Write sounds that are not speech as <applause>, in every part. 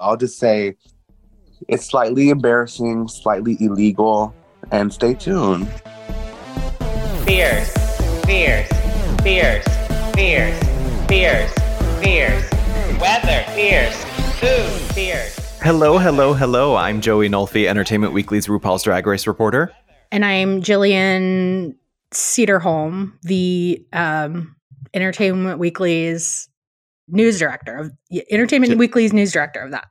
I'll just say it's slightly embarrassing, slightly illegal, and stay tuned. Fierce, fierce, fierce, fierce, fierce, fierce. Weather, fierce. Food, fierce. Hello, hello, hello. I'm Joey Nolfi, Entertainment Weekly's RuPaul's Drag Race reporter. And I'm Jillian Sederholm, the um, Entertainment Weekly's news director of Entertainment J- Weekly's news director of that.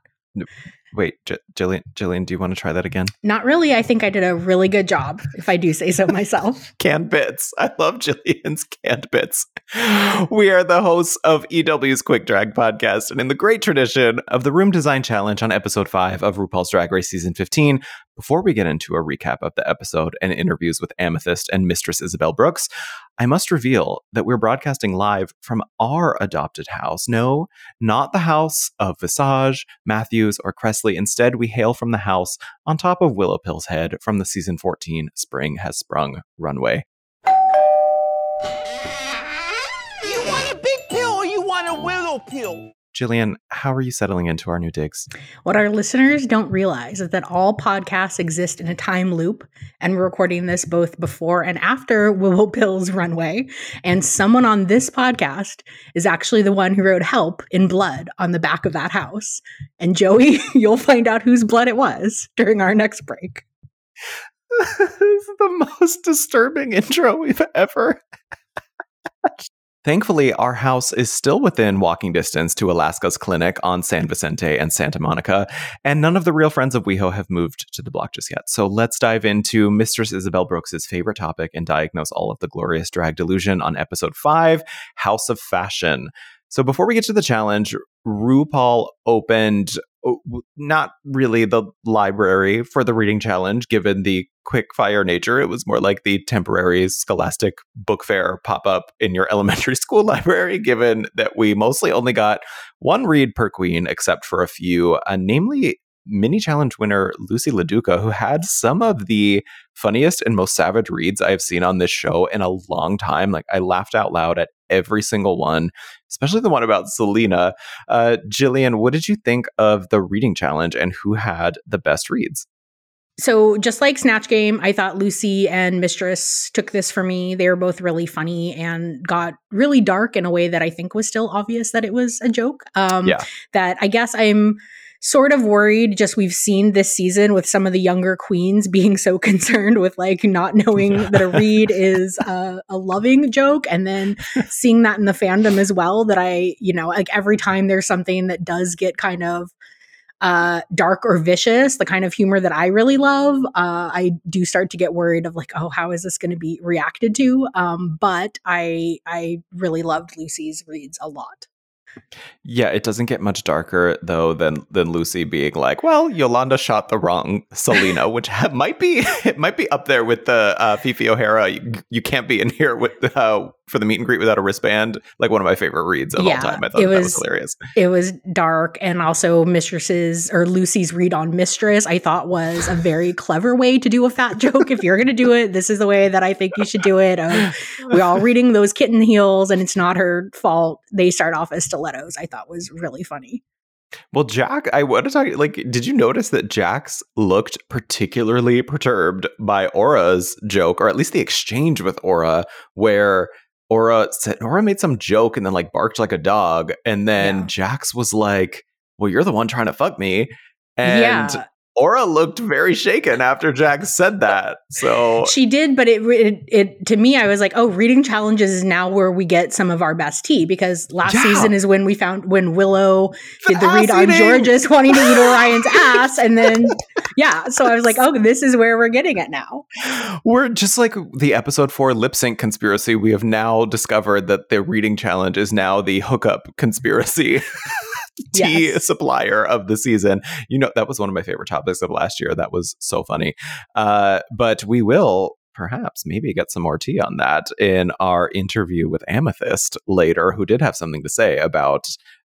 Wait, J- Jillian, Jillian, do you want to try that again? Not really. I think I did a really good job, if I do say so myself. <laughs> canned bits. I love Jillian's canned bits. <gasps> We are the hosts of EW's Quick Drag podcast, and in the great tradition of the Room Design Challenge on episode five of RuPaul's Drag Race season 15, before we get into a recap of the episode and interviews with Amethyst and Mistress Isabelle Brooks, I must reveal that we're broadcasting live from our adopted house. No, not the house of Visage, Mathews, or Kressley. Instead, we hail from the house on top of Willow Pill's head from the season 14 Spring Has Sprung runway. You want a big pill or you want a willow pill? Jillian, how are you settling into our new digs? What our listeners don't realize is that all podcasts exist in a time loop, and we're recording this both before and after <laughs> Willow Pill's runway. And someone on this podcast is actually the one who wrote help in blood on the back of that house. And Joey, <laughs> you'll find out whose blood it was during our next break. <laughs> this is the most disturbing intro we've ever Thankfully, our house is still within walking distance to Alaska's clinic on San Vicente and Santa Monica, and none of the real friends of WeHo have moved to the block just yet. So let's dive into Mistress Isabelle Brooks' favorite topic and diagnose all of the glorious drag delusion on episode 5 House of Fashion. So before we get to the challenge, RuPaul opened not really the library for the reading challenge, given the quick fire nature. It was more like the temporary scholastic book fair pop up in your <laughs> elementary school library, given that we mostly only got one read per queen, except for a few, uh, namely mini challenge winner Loosey LaDuca, who had some of the funniest and most savage reads I've seen on this show in a long time. Like I laughed out loud at every single one, especially the one about Salina. Uh, Jillian, what did you think of the reading challenge and who had the best reads? So, just like Snatch Game, I thought Loosey and Mistress took this for me. They were both really funny and got really dark in a way that I think was still obvious that it was a joke. Um, yeah. That I guess I'm sort of worried just we've seen this season with some of the younger queens being so <laughs> concerned with like not knowing that a read <laughs> is a, a, loving joke and then seeing that in the fandom as well that i you know like every time there's something that does get kind of uh, dark or vicious, the kind of humor that I really love, uh, I do start to get worried of like, oh, how is this going to be reacted to? Um, but I I really loved Loosey's reads a lot. Yeah, it doesn't get much darker though than than Loosey being like, "Well, Yolanda shot the wrong Selena," <laughs> which might be <laughs> it might be up there with the uh, Phi O'Hara. You, you, can't be in here with uh, for the meet and greet without a wristband. Like one of my favorite reads of yeah, all time. I thought it was, that was hilarious. It was dark, and also Mistress's or Loosey's read on Mistress. I thought was a very clever way to do a fat <laughs> joke. if you're going to do it, this is the way that I think you should do it. Um, we're all <laughs> reading those kitten heels, and it's not her fault. They start off as stilettos. I thought was really funny. Well, Jack, I want to talk. Like, did you notice that Jax looked particularly perturbed by Aura's joke, or at least the exchange with Aura, where Aura said Aura made some joke and then like barked like a dog, and then yeah. Jax was like, "Well, you're the one trying to fuck me," and yeah. Aura looked very shaken after Jax said that. So she did, but it, it, it to me, I was like, oh, reading challenges is now where we get some of our best tea because last yeah. season is when we found when Willow the did the read on Jorgeous wanting to eat Orion's <laughs> ass, and then yeah, so I was like, oh, this is where we're getting it now. We're just like the episode four lip sync conspiracy. We have now discovered that the reading challenge is now the hookup conspiracy. <laughs> <laughs> tea yes. supplier of the season. You know, that was one of my favorite topics of last year. That was so funny. Uh, but we will perhaps maybe get some more tea on that in our interview with Amethyst later, who did have something to say about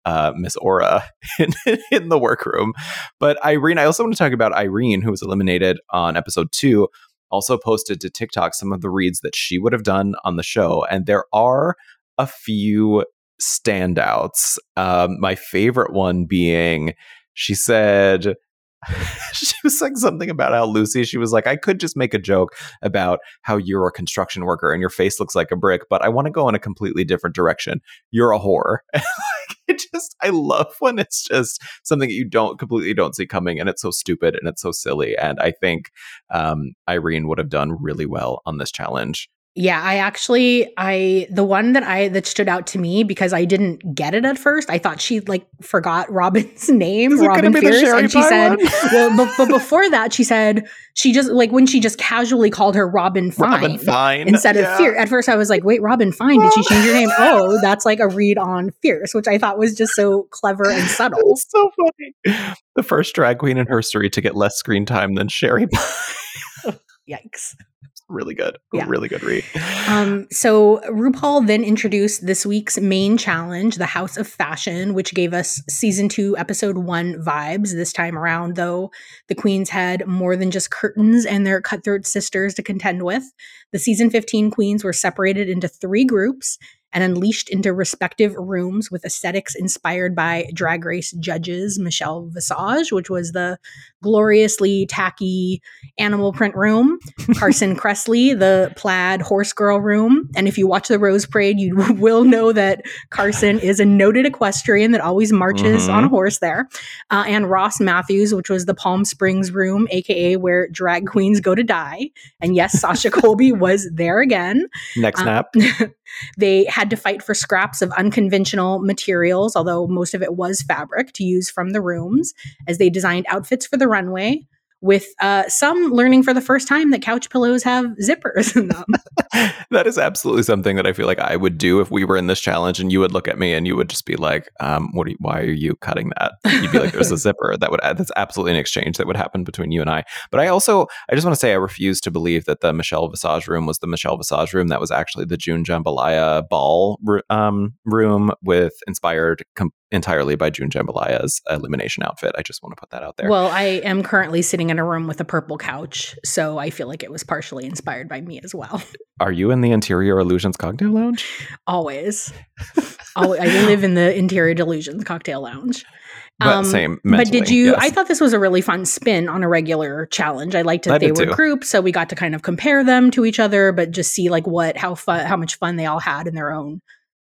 uh, Miss Aura <laughs> in, in the workroom. But Irene, I also want to talk about Irene, who was eliminated on episode two, also posted to TikTok some of the reads that she would have done on the show. And there are a few standouts. Um, my favorite one being she said <laughs> she was saying something about how Loosey, she was like, I could just make a joke about how you're a construction worker and your face looks like a brick, but I want to go in a completely different direction. You're a whore. <laughs> it just, I love when it's just something that you don't completely don't see coming and it's so stupid and it's so silly. And I think um, Irene would have done really well on this challenge. Yeah, I actually I the one that I that stood out to me because I didn't get it at first. I thought she like forgot Robin's <laughs> name, Robin Fierce, and she said, <laughs> "Well, but, but, before that, she said she just like when she just casually called her Robin Fine, Robin Fine. instead yeah. of Fierce." At first, I was like, "Wait, Robin Fine? Did she change her name?" <laughs> oh, that's like a read on Fierce, which I thought was just so clever and subtle. so funny. The first drag queen in history to get less screen time than Sherry. Yikes really good. Yeah. Really good read. Um, so RuPaul then introduced this week's main challenge, the House of Fashion, which gave us season two, episode one vibes. This time around, though, the queens had more than just curtains and their cutthroat sisters to contend with. The season 15 queens were separated into three groups and unleashed into respective rooms with aesthetics inspired by Drag Race judges Michelle Visage, which was the gloriously tacky animal print room, <laughs> Carson Kressley, the plaid horse girl room. And if you watch the Rose Parade, you <laughs> will know that Carson is a noted equestrian that always marches mm-hmm. on a horse there. Uh, and Ross Mathews, which was the Palm Springs room, aka where drag queens go to die. And yes, Sasha <laughs> Colby was there again. Next snap. Uh, they had to fight for scraps of unconventional materials, although most of it was fabric to use from the rooms, as they designed outfits for the runway with uh, some learning for the first time that couch pillows have zippers in them. <laughs> that is absolutely something that I feel like I would do if we were in this challenge, and you would look at me and you would just be like, um, "What? Are you, why are you cutting that?" You'd be like, "There's a <laughs> zipper." That would that's absolutely an exchange that would happen between you and I. But I also I just want to say I refuse to believe that the Michelle Visage room was the Michelle Visage room. That was actually the June Jambalaya ball um, room with inspired com- entirely by June Jambalaya's elimination outfit. I just want to put that out there. Well, I am currently sitting in a room with a purple couch, so I feel like it was partially inspired by me as well. <laughs> Are you in the Interior Illusions Cocktail Lounge? Always. Always. I live in the Interior Delusions Cocktail Lounge. But um, same. Mentally, but did you? Yes. I thought this was a really fun spin on a regular challenge. I liked that I they were too. groups, so we got to kind of compare them to each other, but just see like what how fun how much fun they all had in their own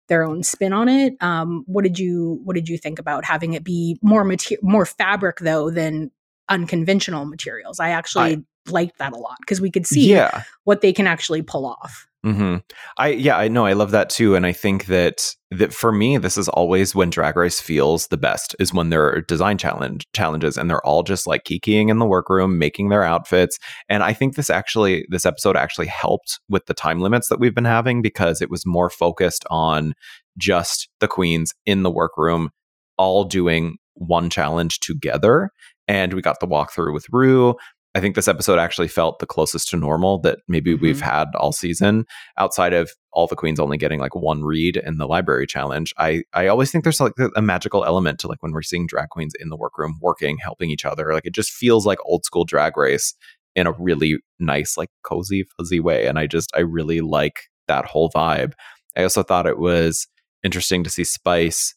their own spin on it. Um, what did you what did you think about having it be more mater- more fabric though than unconventional materials? I actually I, liked that a lot because we could see yeah. what they can actually pull off. Mm-hmm. I yeah, I know. I love that too, and I think that that for me, this is always when Drag Race feels the best is when there are design challenge challenges, and they're all just like kikiing in the workroom, making their outfits. And I think this actually, this episode actually helped with the time limits that we've been having because it was more focused on just the queens in the workroom, all doing one challenge together. And we got the walkthrough with Rue. I think this episode actually felt the closest to normal that maybe mm-hmm. we've had all season, outside of all the queens only getting like one read in the library challenge. I I always think there's like a magical element to like when we're seeing drag queens in the workroom working, helping each other. Like it just feels like old school drag race in a really nice, like cozy, fuzzy way. And I just I really like that whole vibe. I also thought it was interesting to see Spice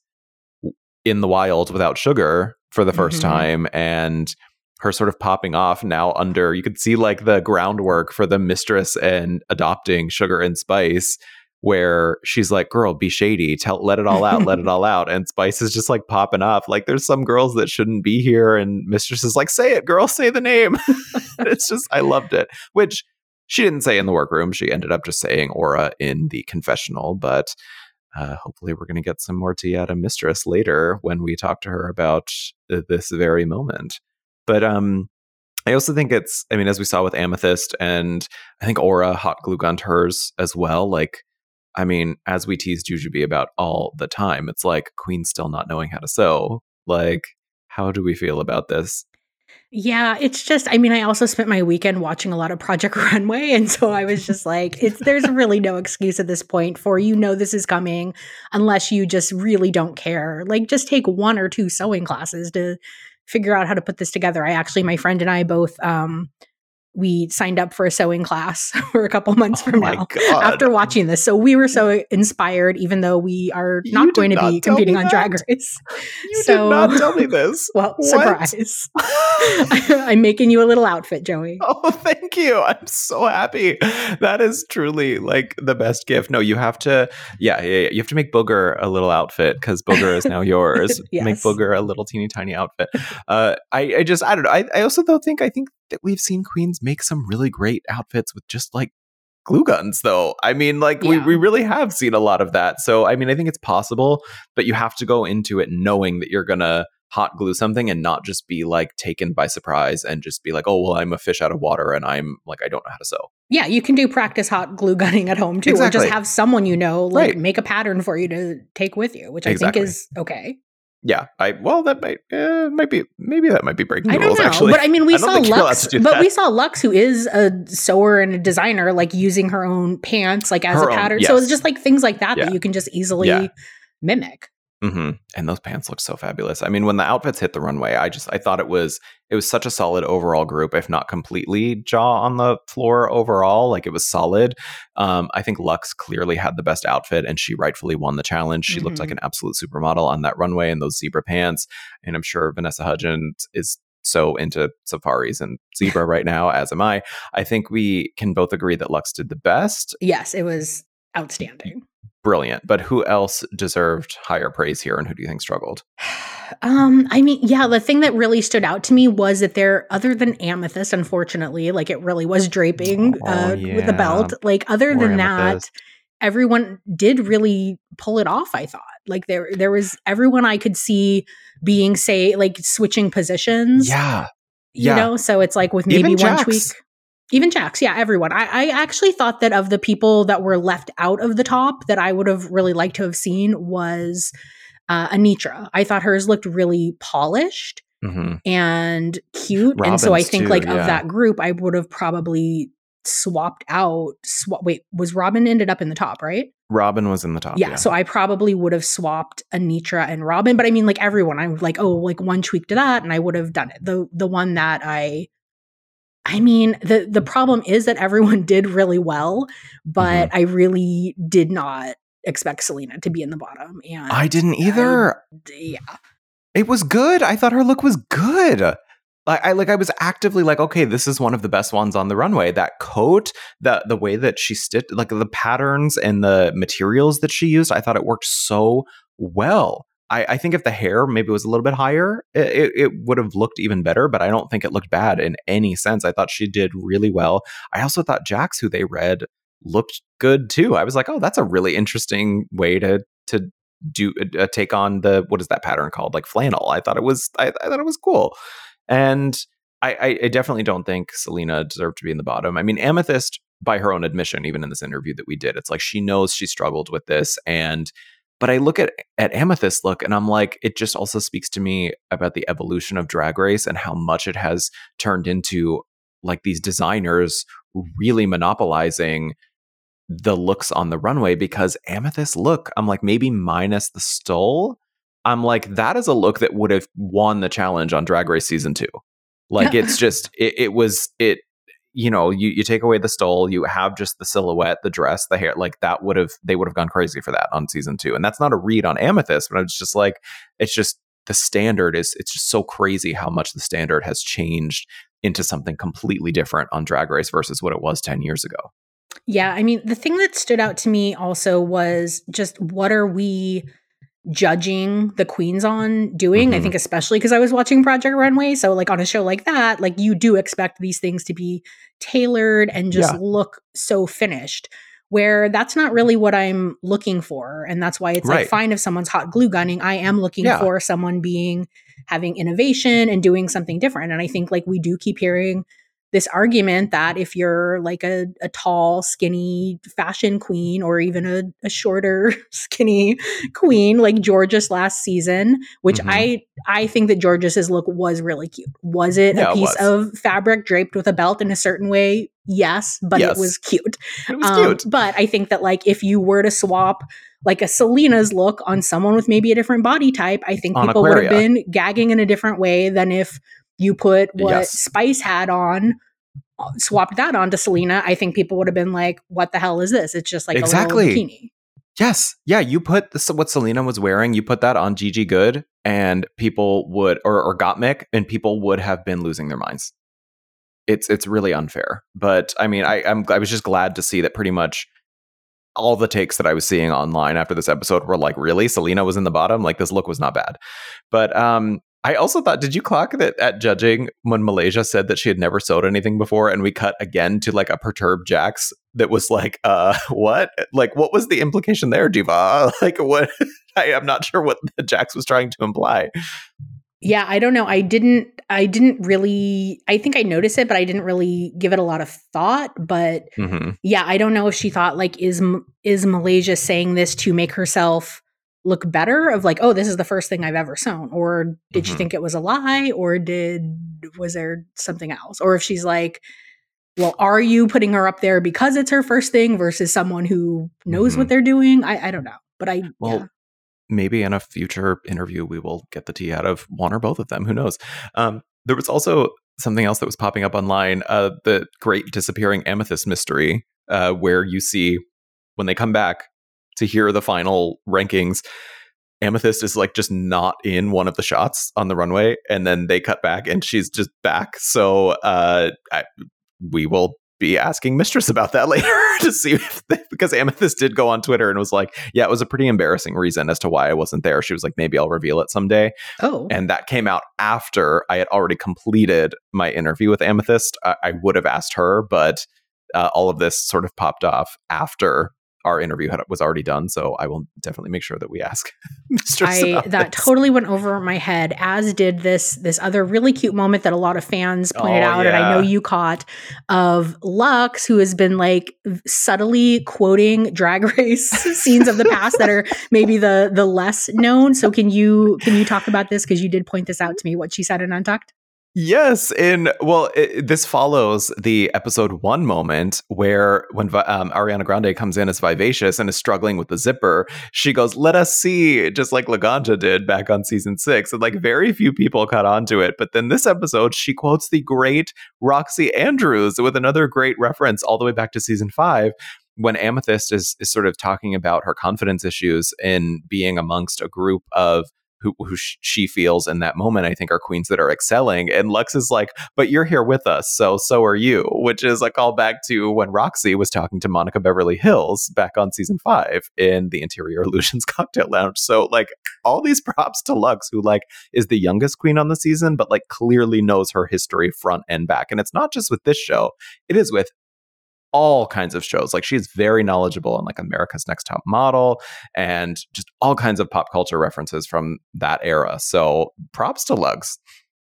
in the wild without sugar for the 1st mm-hmm. time and her sort of popping off now under you could see like the groundwork for the mistress and adopting sugar and spice where she's like girl be shady. Tell let it all out let it <laughs> all out. And spice is just like popping off like there's some girls that shouldn't be here and mistress is like say it girl say the name. <laughs> It's just i loved it which she didn't say in the workroom. She ended up just saying aura in the confessional but uh, hopefully we're going to get some more tea out of mistress later when we talk to her about this very moment but um, I also think it's, I mean, as we saw with Amethyst and I think Aura hot glue gun hers as well. Like, I mean, as we teased Jujubee about all the time, it's like Queen still not knowing how to sew. Like, how do we feel about this? Yeah, it's just I mean, I also spent my weekend watching a lot of Project <laughs> Runway and so I was just like it's there's really no excuse at this point for you know this is coming unless you just really don't care. Like just take one or two sewing classes to figure out how to put this together. I actually, my friend and I both um, we signed up for a sewing class <laughs> for a couple months Oh from now God. after watching this. So we were so inspired, even though we are not going to not be competing on Drag. Race. You So- did not tell me this. <laughs> Well, What? surprise. <laughs> I'm making you a little outfit, Joey. Oh, thank you. I'm so happy. That is truly like the best gift. No, you have to, yeah, yeah, yeah. you have to make Booger a little outfit because Booger is now yours. yes. Make Booger a little teeny tiny outfit. Uh, I, I just, I don't know. I, I also though think, I think that we've seen queens make some really great outfits with just like glue guns though. I mean, like we, Yeah. we really have seen a lot of that. So, I mean, I think it's possible, but you have to go into it knowing that you're to hot glue something and not just be like taken by surprise and just be like, oh, well, I'm a fish out of water and I'm like, I don't know how to sew. Yeah, you can do practice hot glue gunning at home too, or just have someone you know like Right. make a pattern for you to take with you, which I think is okay. Yeah, I well, that might uh, might be maybe that might be breaking the I don't rules know, actually. but I mean, we I saw think you're allowed Luxx, but that. we saw Luxx, who is a sewer and a designer, like using her own pants, like as Her a own, pattern. So it's just like things like that Yeah. that you can just easily Yeah. mimic. Hmm And those pants look so fabulous. I mean, when the outfits hit the runway, I just I thought it was it was such a solid overall group, if not completely jaw on the floor overall. Like it was solid. Um, I think Luxx clearly had the best outfit, and she rightfully won the challenge. She looked Mhm. like an absolute supermodel on that runway in those zebra pants, and I'm sure Vanessa Hudgens is so into safaris and zebra <laughs> right now, as am I. I think we can both agree that Luxx did the best. Yes, it was outstanding. Brilliant. But who else deserved higher praise here, and who do you think struggled? <sighs> Um, I mean, yeah, the thing that really stood out to me was that there, other than Amethyst, unfortunately, like it really was draping Oh, uh, with the belt. Like, other Poor than that, everyone did really pull it off. I thought, like there, there was everyone I could see being say like switching positions. Yeah. you yeah. know. So it's like with maybe Even one Jax. tweak. Even Jax, yeah, everyone. I, I actually thought that of the people that were left out of the top that I would have really liked to have seen was uh, Anetra. I thought hers looked really polished hmm and cute, and so I think too, like yeah. of that group, I would have probably swapped out. Swa- wait, was Robin ended up in the top, right? Robin was in the top. yeah, so I probably would have swapped Anetra and Robin, but I mean, like everyone, I'm like, oh, like one tweak to that, and I would have done it. The the one that I, I mean, the the problem is that everyone <laughs> did really well, but Mm-hmm. I really did not expect Salina to be in the bottom, and I didn't either. yeah, it was good. I thought her look was good. Like I like I was actively like, okay, this is one of the best ones on the runway. That coat, the the way that she stitched, like the patterns and the materials that she used, I thought it worked so well. I, I think if the hair maybe was a little bit higher, it, it, would have looked even better. But I don't think it looked bad in any sense. I thought she did really well. I also thought Jax, who they read, looked good too. I was like, oh, that's a really interesting way to to do uh, take on the what is that pattern called like flannel i thought it was i, I thought it was cool and I i definitely don't think salina deserved to be in the bottom i mean amethyst by her own admission even in this interview that we did it's like she knows she struggled with this and but i look at at amethyst look and i'm like it just also speaks to me about the evolution of drag race and how much it has turned into like these designers really monopolizing the looks on the runway because amethyst look i'm like maybe minus the stole i'm like that is a look that would have won the challenge on drag race season two. Like it's just it, it was it you know you, you take away the stole you have just the silhouette the dress the hair like that would have they would have gone crazy for that on season two and that's not a read on amethyst but it's just like it's just the standard is it's just so crazy how much the standard has changed into something completely different on drag race versus what it was 10 years ago yeah. I mean, the thing that stood out to me also was just what are we judging the queens on doing? I Mhm. think especially because I was watching Project Runway, so like on a show like that, like you do expect these things to be tailored and just Yeah. look so finished. Where that's not really what I'm looking for. And that's why it's like fine if someone's hot glue gunning. I am looking Yeah. for someone being having innovation and doing something different. And I think like we do keep hearing this argument that if you're like a, a tall, skinny fashion queen or even a, a shorter, <laughs> skinny queen like Jorgeous last season, which Mhm. I I think that Jorgeous's look was really cute. Was it Yeah, a piece was. of fabric draped with a belt in a certain way? Yes, but Yes. it was cute. it was Um, cute But I think that like if you were to swap like a Salina's look on someone with maybe a different body type, I think On people would have been gagging in a different way than if you put what Yes. Spice had on swapped that onto Salina, I think people would have been like, "What the hell is this?" It's just like exactly. a little bikini. Yes. Yeah. You put this, what Salina was wearing, you put that on Gigi Goode, and people would, or, or Gottmik, and people would have been losing their minds. It's it's really unfair. But I mean, I, I'm I was just glad to see that pretty much all the takes that I was seeing online after this episode were like, really? Salina was in the bottom? Like this look was not bad. But um I also thought, did you clock that at judging when Malaysia said that she had never sewed anything before, and we cut again to like a perturbed Jax that was like, uh, <laughs> what? Like, what was the implication there, Diva? <laughs> Like, what? <laughs> I am not sure what Jax was trying to imply. Yeah, I don't know. I didn't. I didn't really. I think I noticed it, but I didn't really give it a lot of thought. But mm-hmm. yeah, I don't know if she thought like is is Malaysia saying this to make herself look better of like oh this is the first thing i've ever sewn or did mm-hmm. she think it was a lie or did was there something else or if she's like well are you putting her up there because it's her first thing versus someone who knows mm-hmm. what they're doing I, I don't know but i well yeah. maybe in a future interview we will get the tea out of one or both of them who knows um, there was also something else that was popping up online uh, the great disappearing amethyst mystery uh, where you see when they come back to hear the final rankings. Amethyst is like just not in one of the shots on the runway and then they cut back and she's just back. So uh I, we will be asking mistress about that <laughs> later to see if they, because amethyst did go on twitter and was like yeah it was a pretty embarrassing reason as to why i wasn't there. She was like maybe i'll reveal it someday. Oh. And that came out after i had already completed my interview with amethyst. I, I would have asked her but uh, all of this sort of popped off after our interview had, was already done, so I will definitely make sure that we ask <laughs> Mr. I that totally went over my head, as did this this other really cute moment that a lot of fans pointed oh, out, yeah. and I know you caught of Luxx, who has been like subtly quoting Drag Race <laughs> scenes of the past that are maybe the the less known. So can you can you talk about this because you did point this out to me what she said in Untucked? Yes, in well, it, this follows the episode one moment where when um, Ariana Grande comes in as vivacious and is struggling with the zipper, she goes, "Let us see," just like Laganja did back on season six, and like very few people caught on to it. But then this episode, she quotes the great Roxy Andrews with another great reference all the way back to season five, when Amethyst is is sort of talking about her confidence issues in being amongst a group of who, who she feels in that moment, I think are queens that are excelling. And Luxx is like, but you're here with us, so so are you, which is a callback to when Roxy was talking to Monica Beverly Hills back on season five in the Interior Illusions <laughs> Cocktail Lounge. So like all these props to Luxx, who like is the youngest queen on the season, but like clearly knows her history front and back. And it's not just with this show; it is with all kinds of shows. Like she's very knowledgeable on like America's Next Top Model and just all kinds of pop culture references from that era. So props to Luxx.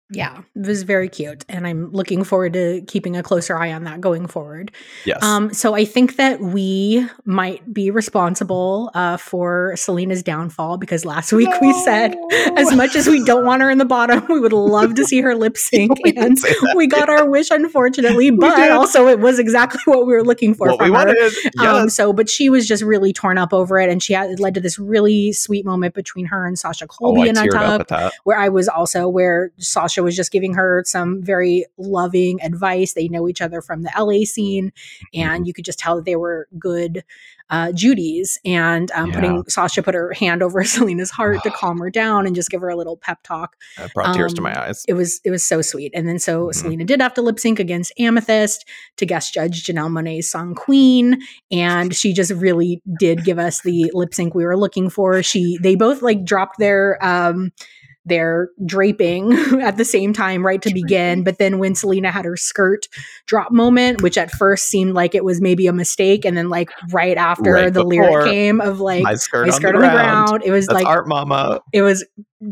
Yeah, it was very cute. And I'm looking forward to keeping a closer eye on that going forward. Yes. Um, so I think that we might be responsible uh, for Salina's downfall because last week no. we said, as much as we don't want her in the bottom, we would love to see her lip <laughs> sync. and we got our wish, unfortunately, <laughs> but also it was exactly <laughs> what we were looking for what we her. Wanted. Yes. Um, so, but she was just really torn up over it. And she had, it led to this really sweet moment between her and Sasha Colby oh, in Untucked, where I was also, where Sasha was just giving her some very loving advice. They know each other from the LA scene, and mm-hmm. you could just tell that they were good uh, Judy's. And um, yeah. putting Sasha put her hand over <laughs> Salina's heart to <sighs> calm her down and just give her a little pep talk. That brought um, tears to my um, eyes. It was it was so sweet. And then so mm-hmm. Salina did have to lip sync against Amethyst to guest judge Janelle Monáe's song Queen, and she just really did give us the lip sync we were looking for. She they both like dropped their um their draping <laughs> at the same time right to begin but then when salina had her skirt drop moment which at first seemed like it was maybe a mistake and then like right after right the lyric came of like my skirt, my skirt on, the, on the ground. ground. it was That's like art mama it was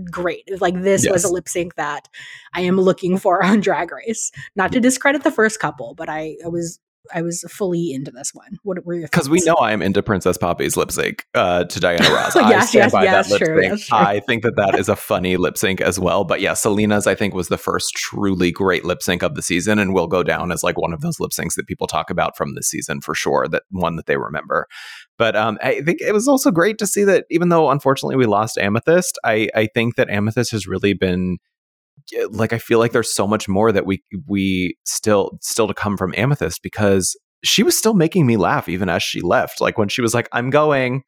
great it was like this yes. was a lip sync that i am looking for on drag race not to discredit the first couple but i, I was I was fully into this one. What were your Because we know I am into Princess Poppy's lip sync uh, to Diana <laughs> Ross. yes, yes, yes, that true, true, I think that that is a funny lip sync as well. But yeah, Salina's I think was the first truly great lip sync of the season, and will go down as like one of those lip syncs that people talk about from this season for sure. That one that they remember. But um, I think it was also great to see that even though unfortunately we lost Amethyst, I, I think that Amethyst has really been like I feel like there's so much more that we we still still to come from Amethyst because she was still making me laugh even as she left. Like when she was like, "I'm going."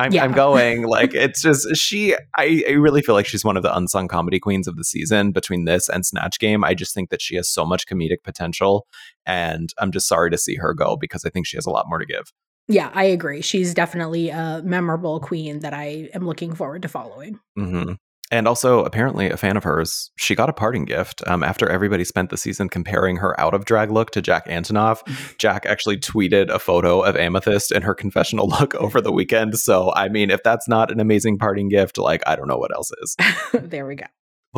I'm, yeah. I'm <laughs> going like it's just she I, I really feel like she's one of the unsung comedy queens of the season between this and snatch game i just think that she has so much comedic potential and i'm just sorry to see her go because i think she has a lot more to give yeah, I agree. She's definitely a memorable queen that I am looking forward to following. Mm-hmm. And also, apparently, a fan of hers, she got a parting gift um, after everybody spent the season comparing her out of drag look to Jack Antonoff. <laughs> Jack actually tweeted a photo of Amethyst in her confessional <laughs> look over the weekend. So, I mean, if that's not an amazing parting gift, like, I don't know what else is. <laughs> there we go.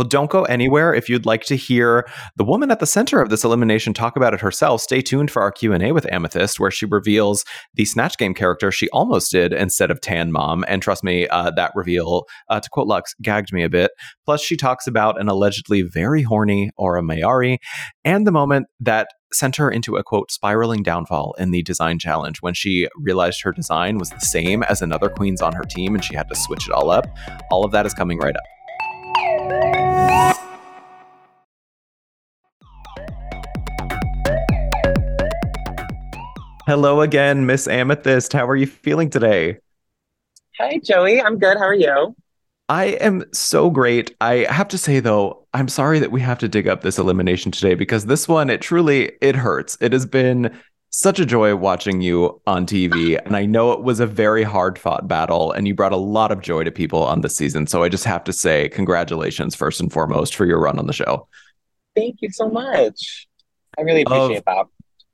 Well, don't go anywhere. If you'd like to hear the woman at the center of this elimination talk about it herself, stay tuned for our Q&A with Amethyst, where she reveals the Snatch Game character she almost did instead of Tan Mom. And trust me, uh, that reveal, uh, to quote Luxx, gagged me a bit. Plus, she talks about an allegedly very horny Aura Mayari and the moment that sent her into a quote spiraling downfall in the design challenge when she realized her design was the same as another queen's on her team and she had to switch it all up. All of that is coming right up. Hello again, Miss Amethyst. How are you feeling today? Hey, Joey. I'm good. How are you? I am so great. I have to say though, I'm sorry that we have to dig up this elimination today because this one it truly it hurts. It has been such a joy watching you on TV and I know it was a very hard-fought battle and you brought a lot of joy to people on this season. So I just have to say congratulations first and foremost for your run on the show. Thank you so much. I really appreciate of, that.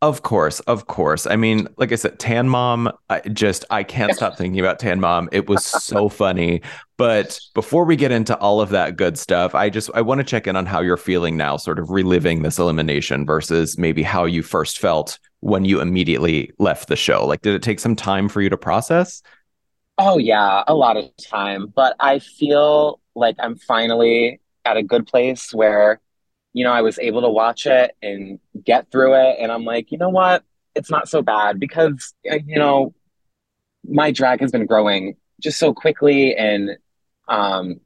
Of course, of course. I mean, like I said, Tan Mom, I just I can't stop thinking about Tan Mom. It was so funny. But before we get into all of that good stuff, I just I want to check in on how you're feeling now, sort of reliving this elimination versus maybe how you first felt when you immediately left the show. Like did it take some time for you to process? Oh yeah, a lot of time, but I feel like I'm finally at a good place where you know, I was able to watch it and get through it. And I'm like, you know what? It's not so bad because, uh, you know, my drag has been growing just so quickly. And, um,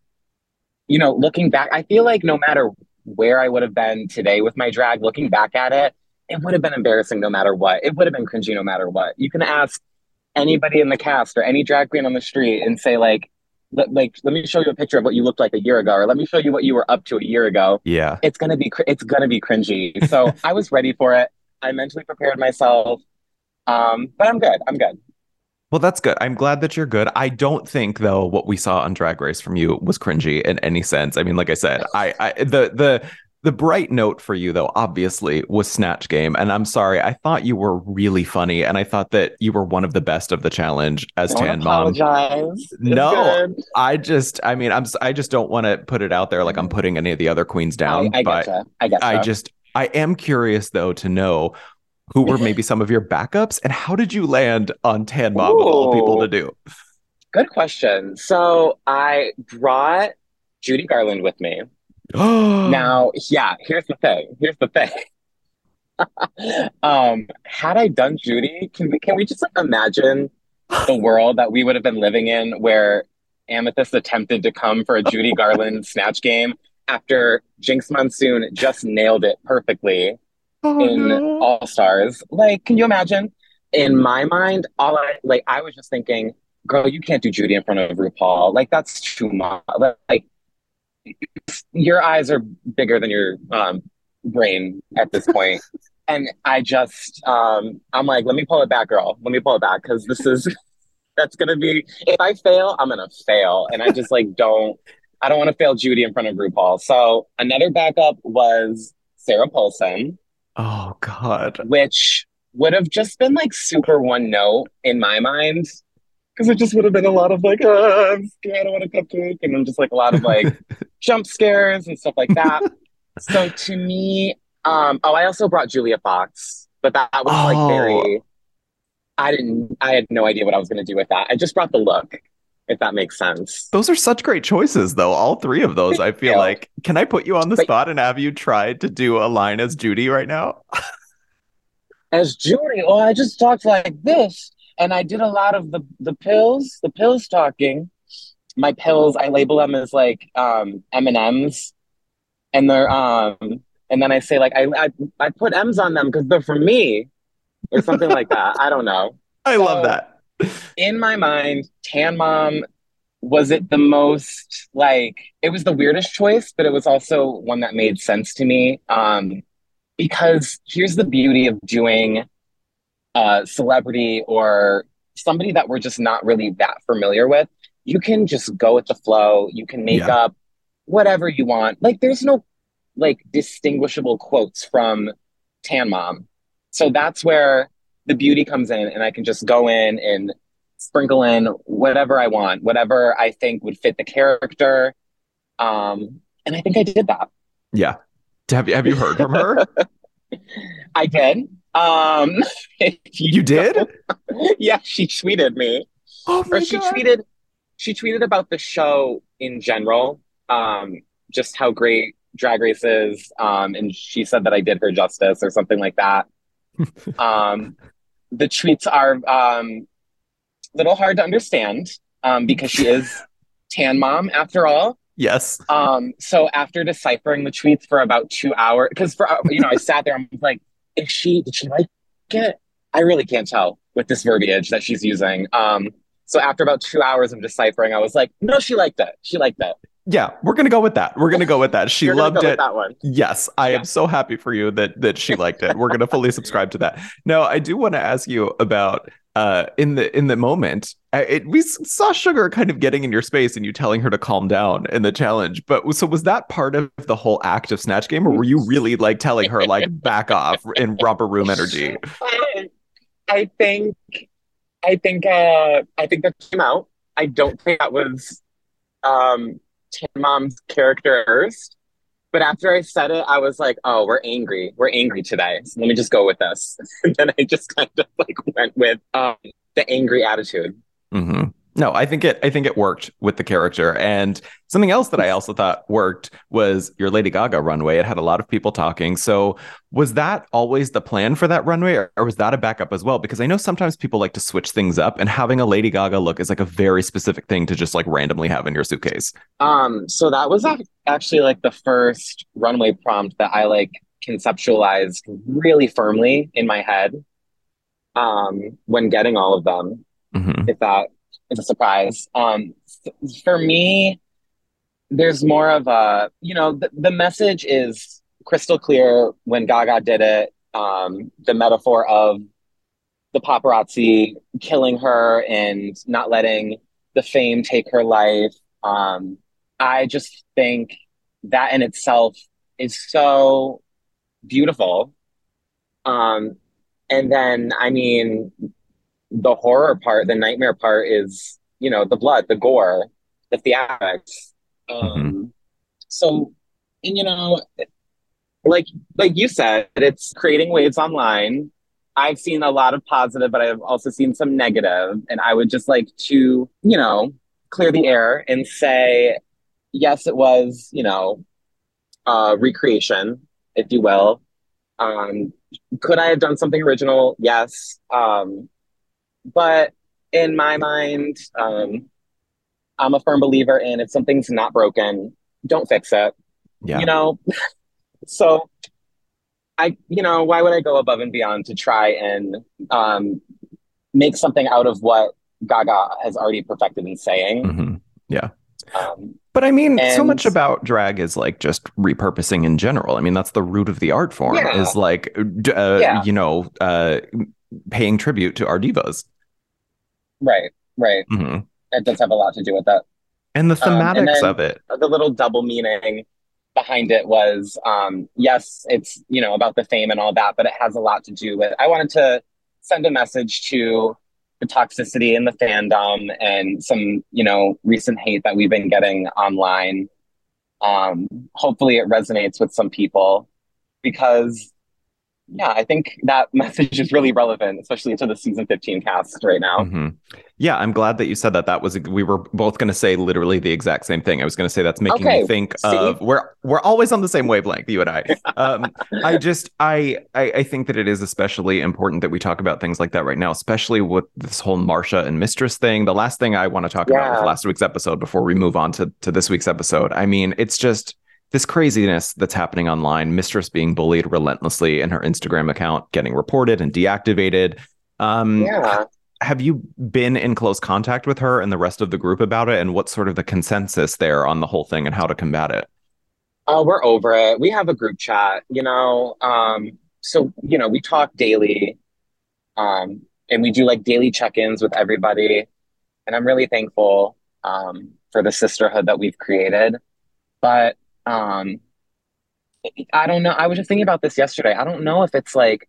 you know, looking back, I feel like no matter where I would have been today with my drag, looking back at it, it would have been embarrassing no matter what. It would have been cringy no matter what. You can ask anybody in the cast or any drag queen on the street and say, like, let, like let me show you a picture of what you looked like a year ago or let me show you what you were up to a year ago. Yeah. It's gonna be it's gonna be cringy. So <laughs> i was ready for it. I mentally prepared myself. Um but i'm good. I'm good. Well, that's good. I'm glad that you're good. I don't think though what we saw on Drag Race from you was cringy in any sense. I mean, like I said, I, I the the the bright note for you, though, obviously, was Snatch Game. And I'm sorry, I thought you were really funny. And I thought that you were one of the best of the challenge as don't Tan Mom. No, I just, I mean, I'm, I just don't want to put it out there like I'm mm-hmm. putting any of the other queens down. I, I but getcha. I, getcha. I just, I am curious, though, to know who were maybe some of your backups and how did you land on Tan Mom Ooh. of all people to do? Good question. So I brought Judy Garland with me. <gasps> now, yeah, here's the thing. Here's the thing. <laughs> um, had I done Judy, can we can we just like imagine the world that we would have been living in where Amethyst attempted to come for a Judy Garland snatch game after Jinkx Monsoon just nailed it perfectly oh, in no. All Stars. Like, can you imagine? In my mind, all I like I was just thinking, girl, you can't do Judy in front of RuPaul. Like that's too much. Like your eyes are bigger than your um, brain at this point. <laughs> and I just, um, I'm like, let me pull it back, girl. Let me pull it back because this is, <laughs> that's gonna be. If I fail, I'm gonna fail, and I just like don't. I don't want to fail Judy in front of RuPaul. So another backup was Sarah Paulson. Oh God. Which would have just been like super one note in my mind because it just would have been a lot of like, uh, I'm scared, I don't want a cupcake, and then just like a lot of like <laughs> jump scares and stuff like that. so to me, um, oh, I also brought Julia Fox, but that, that was oh. like very. I didn't. I had no idea what I was going to do with that. I just brought the look, if that makes sense. Those are such great choices, though. All three of those, I feel like. Can I put you on the but, spot and have you tried to do a line as Judy right now? <laughs> as Judy, oh, I just talked like this and I did a lot of the the pills, the pills talking. My pills, I label them as like um, M and M's, and they're um, and then I say like I I, I put M's on them because they're for me, or something like that. I don't know. <laughs> I so, love that. in my mind, Tan Mom was it the most like it was the weirdest choice, but it was also one that made sense to me. Um, because here's the beauty of doing a celebrity or somebody that we're just not really that familiar with. You can just go with the flow. You can make yeah. up whatever you want. Like there's no like distinguishable quotes from Tan Mom. So that's where the beauty comes in and I can just go in and sprinkle in whatever I want, whatever I think would fit the character. Um, and I think I did that. Yeah. Have you have you heard from her? <laughs> I did. Um, <laughs> you, you did? <laughs> yeah, she tweeted me. Oh my or she God. tweeted she tweeted about the show in general, um, just how great Drag Race is, um, and she said that I did her justice or something like that. <laughs> um, the tweets are um, little hard to understand um, because she is Tan Mom after all. Yes. Um, so after deciphering the tweets for about two hours, because for you know, I sat there and I'm like, "Is she? Did she like it?" I really can't tell with this verbiage that she's using. Um, so after about two hours of deciphering, I was like, "No, she liked it. She liked it." Yeah, we're gonna go with that. We're gonna go with that. She loved it. that one. Yes, I yeah. am so happy for you that that she liked it. We're gonna fully <laughs> subscribe to that. Now, I do want to ask you about uh in the in the moment it, we saw sugar kind of getting in your space and you telling her to calm down in the challenge. But so was that part of the whole act of snatch game or were you really like telling her like back off in romper room energy? <laughs> I think i think uh i think that came out. I don't think that was um Tan mom's characters but after I said it, I was like, "Oh, we're angry. We're angry today. So let me just go with this." <laughs> and then I just kind of like went with um, the angry attitude. Mm-hmm. No, I think it. I think it worked with the character. And something else that I also thought worked was your Lady Gaga runway. It had a lot of people talking. So was that always the plan for that runway, or, or was that a backup as well? Because I know sometimes people like to switch things up, and having a Lady Gaga look is like a very specific thing to just like randomly have in your suitcase. Um. So that was actually like the first runway prompt that I like conceptualized really firmly in my head. Um, when getting all of them, mm-hmm. if that is a surprise. Um, for me, there's more of a, you know, the, the message is crystal clear when Gaga did it. Um, the metaphor of the paparazzi killing her and not letting the fame take her life. Um, I just think that in itself is so beautiful. Um, and then, I mean, the horror part, the nightmare part is, you know, the blood, the gore, the theatrics. Um, mm-hmm. So, and you know, like like you said, it's creating waves online. I've seen a lot of positive, but I've also seen some negative, and I would just like to, you know, clear the air and say, yes, it was, you know, uh, recreation, if you will. Um, could I have done something original? Yes. Um, but in my mind, um, I'm a firm believer in if something's not broken, don't fix it. Yeah. You know, <laughs> so I, you know, why would I go above and beyond to try and um, make something out of what Gaga has already perfected in saying? Mm-hmm. Yeah. Um, but I mean, and, so much about drag is like just repurposing in general. I mean, that's the root of the art form yeah. is like, uh, yeah. you know, uh, paying tribute to our divas. Right, right. Mm-hmm. It does have a lot to do with that. And the thematics um, and of it. The little double meaning behind it was um, yes, it's, you know, about the fame and all that, but it has a lot to do with, I wanted to send a message to the toxicity in the fandom and some, you know, recent hate that we've been getting online. Um, hopefully it resonates with some people because yeah, I think that <laughs> message is really relevant, especially to the season 15 cast right now. Mm-hmm. Yeah, I'm glad that you said that. That was we were both going to say literally the exact same thing. I was going to say that's making okay. me think See? of we're we're always on the same wavelength, you and I. <laughs> Um, I just I, I I think that it is especially important that we talk about things like that right now, especially with this whole Marcia and Mistress thing. The last thing I want to talk yeah. about with last week's episode before we move on to to this week's episode. I mean, it's just this craziness that's happening online, Mistress being bullied relentlessly in her Instagram account getting reported and deactivated. Um, yeah. Have you been in close contact with her and the rest of the group about it? And what's sort of the consensus there on the whole thing and how to combat it? Oh, we're over it. We have a group chat, you know. Um, so, you know, we talk daily. Um, and we do like daily check-ins with everybody. And I'm really thankful um, for the sisterhood that we've created. But um, I don't know. I was just thinking about this yesterday. I don't know if it's like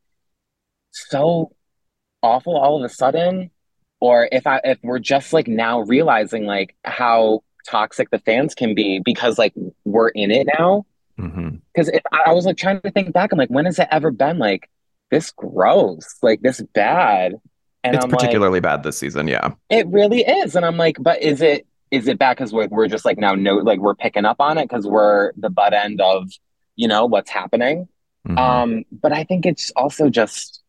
so awful all of a sudden, or if I if we're just like now realizing like how toxic the fans can be because like we're in it now. Because mm-hmm. I was like trying to think back, I'm like, when has it ever been like this gross, like this bad? And it's I'm particularly like, bad this season, yeah. It really is, and I'm like, but is it is it bad because we're we're just like now no like we're picking up on it because we're the butt end of you know what's happening. Mm-hmm. Um, but I think it's also just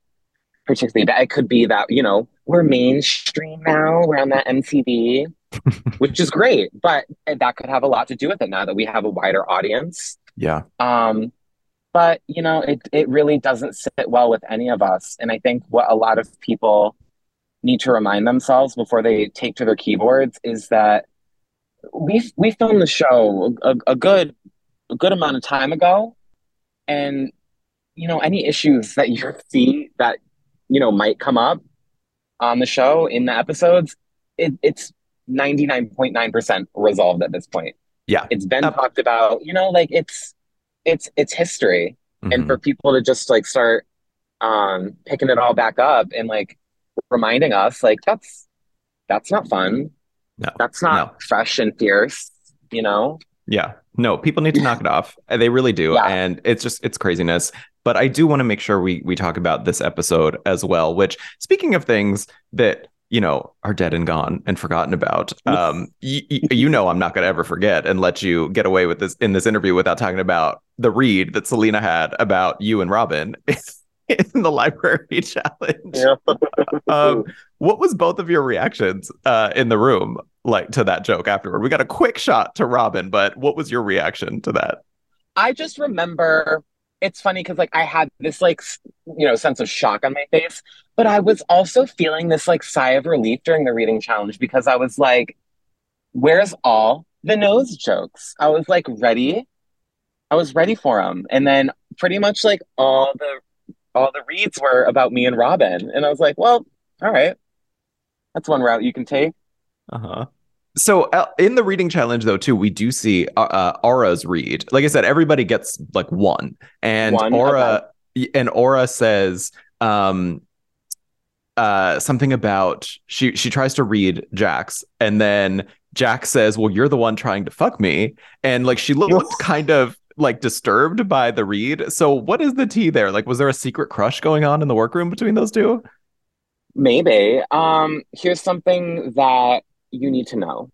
particularly bad. It could be that you know we're mainstream now, we're on that MTV, <laughs> which is great, but that could have a lot to do with it now that we have a wider audience. Yeah. Um, but you know it it really doesn't sit well with any of us, and I think what a lot of people need to remind themselves before they take to their keyboards is that we we filmed the show a, a good a good amount of time ago, and you know any issues that you see that you know might come up on the show in the episodes, it, it's ninety nine point nine percent resolved at this point. Yeah, it's been uh, talked about. You know, like it's it's it's history, mm-hmm. and for people to just like start um picking it all back up and like reminding us like that's that's not fun. No, that's not no. fresh and fierce. You know. Yeah. No, people need to knock it off. They really do. Yeah. And it's just it's craziness. But I do want to make sure we we talk about this episode as well, which speaking of things that you know are dead and gone and forgotten about <laughs> um y- y- you know i'm not going to ever forget and let you get away with this in this interview without talking about the read that salina had about you and robin <laughs> in the library <laughs> challenge. Yeah. um, what was both of your reactions uh, in the room like to that joke afterward? We got a quick shot to Robin, but what was your reaction to that? I just remember it's funny because like I had this like you know sense of shock on my face, but I was also feeling this like sigh of relief during the reading challenge because I was like, "Where's all the nose jokes?" I was like ready. I was ready for them, and then pretty much like all the all the reads were about me and Robin. And I was like, well, all right. That's one route you can take. Uh-huh. So uh, in the reading challenge though too, we do see uh, uh, Aura's read. Like I said, everybody gets like one. And one? Aura okay. and Aura says um uh something about she she tries to read Jax and then Jax says, "Well, you're the one trying to fuck me." And like she looked <laughs> kind of like disturbed by the read. So what is the tea there? Like was there a secret crush going on in the workroom between those two? Maybe. Um here's something that you need to know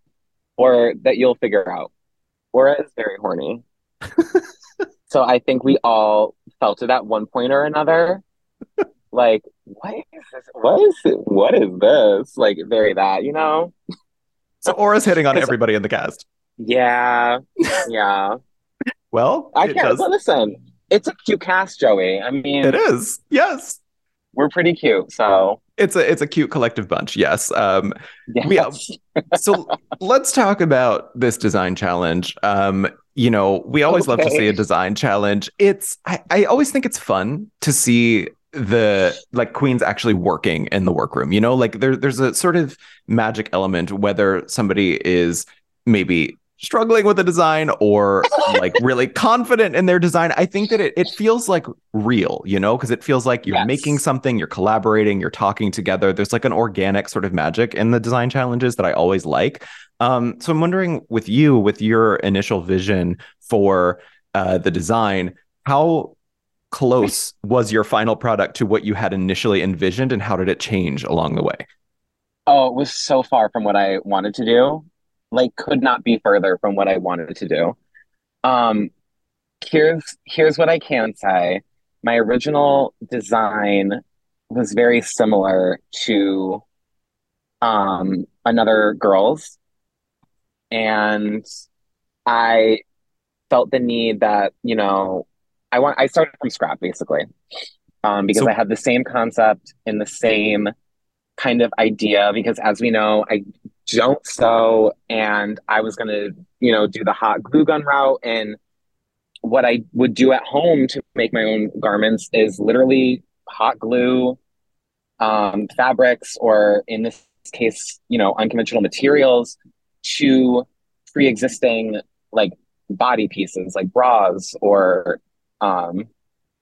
or that you'll figure out. Aura is very horny. <laughs> so I think we all felt it at one point or another. like, what is this? What is it? What is this? Like very that, you know? So Aura's hitting on <laughs> everybody in the cast. Yeah. Yeah. Well, I can't does... listen. It's a cute cast, Joey. I mean, it is. Yes, we're pretty cute. So it's a it's a cute collective bunch. Yes. Um, yes. We, so let's talk about this design challenge. Um, you know, we always okay. love to see a design challenge. It's I, I always think it's fun to see the like queens actually working in the workroom you know like there, there's a sort of magic element whether somebody is maybe struggling with the design or like really <laughs> confident in their design. I think that it, it feels like real, you know, because it feels like you're yes. making something, you're collaborating, you're talking together. There's like an organic sort of magic in the design challenges that I always like. Um, so I'm wondering with you, with your initial vision for uh, the design, how close was your final product to what you had initially envisioned and how did it change along the way? Oh, it was so far from what I wanted to do like could not be further from what I wanted to do. Um, here's here's what I can say. My original design was very similar to um, another girl's, and I felt the need that you know I want I started from scratch basically um, because so, I had the same concept and the same kind of idea because as we know I don't sew and I was gonna you know do the hot glue gun route. And what I would do at home to make my own garments is literally hot glue um, fabrics or in this case you know unconventional materials to pre-existing like body pieces like bras or um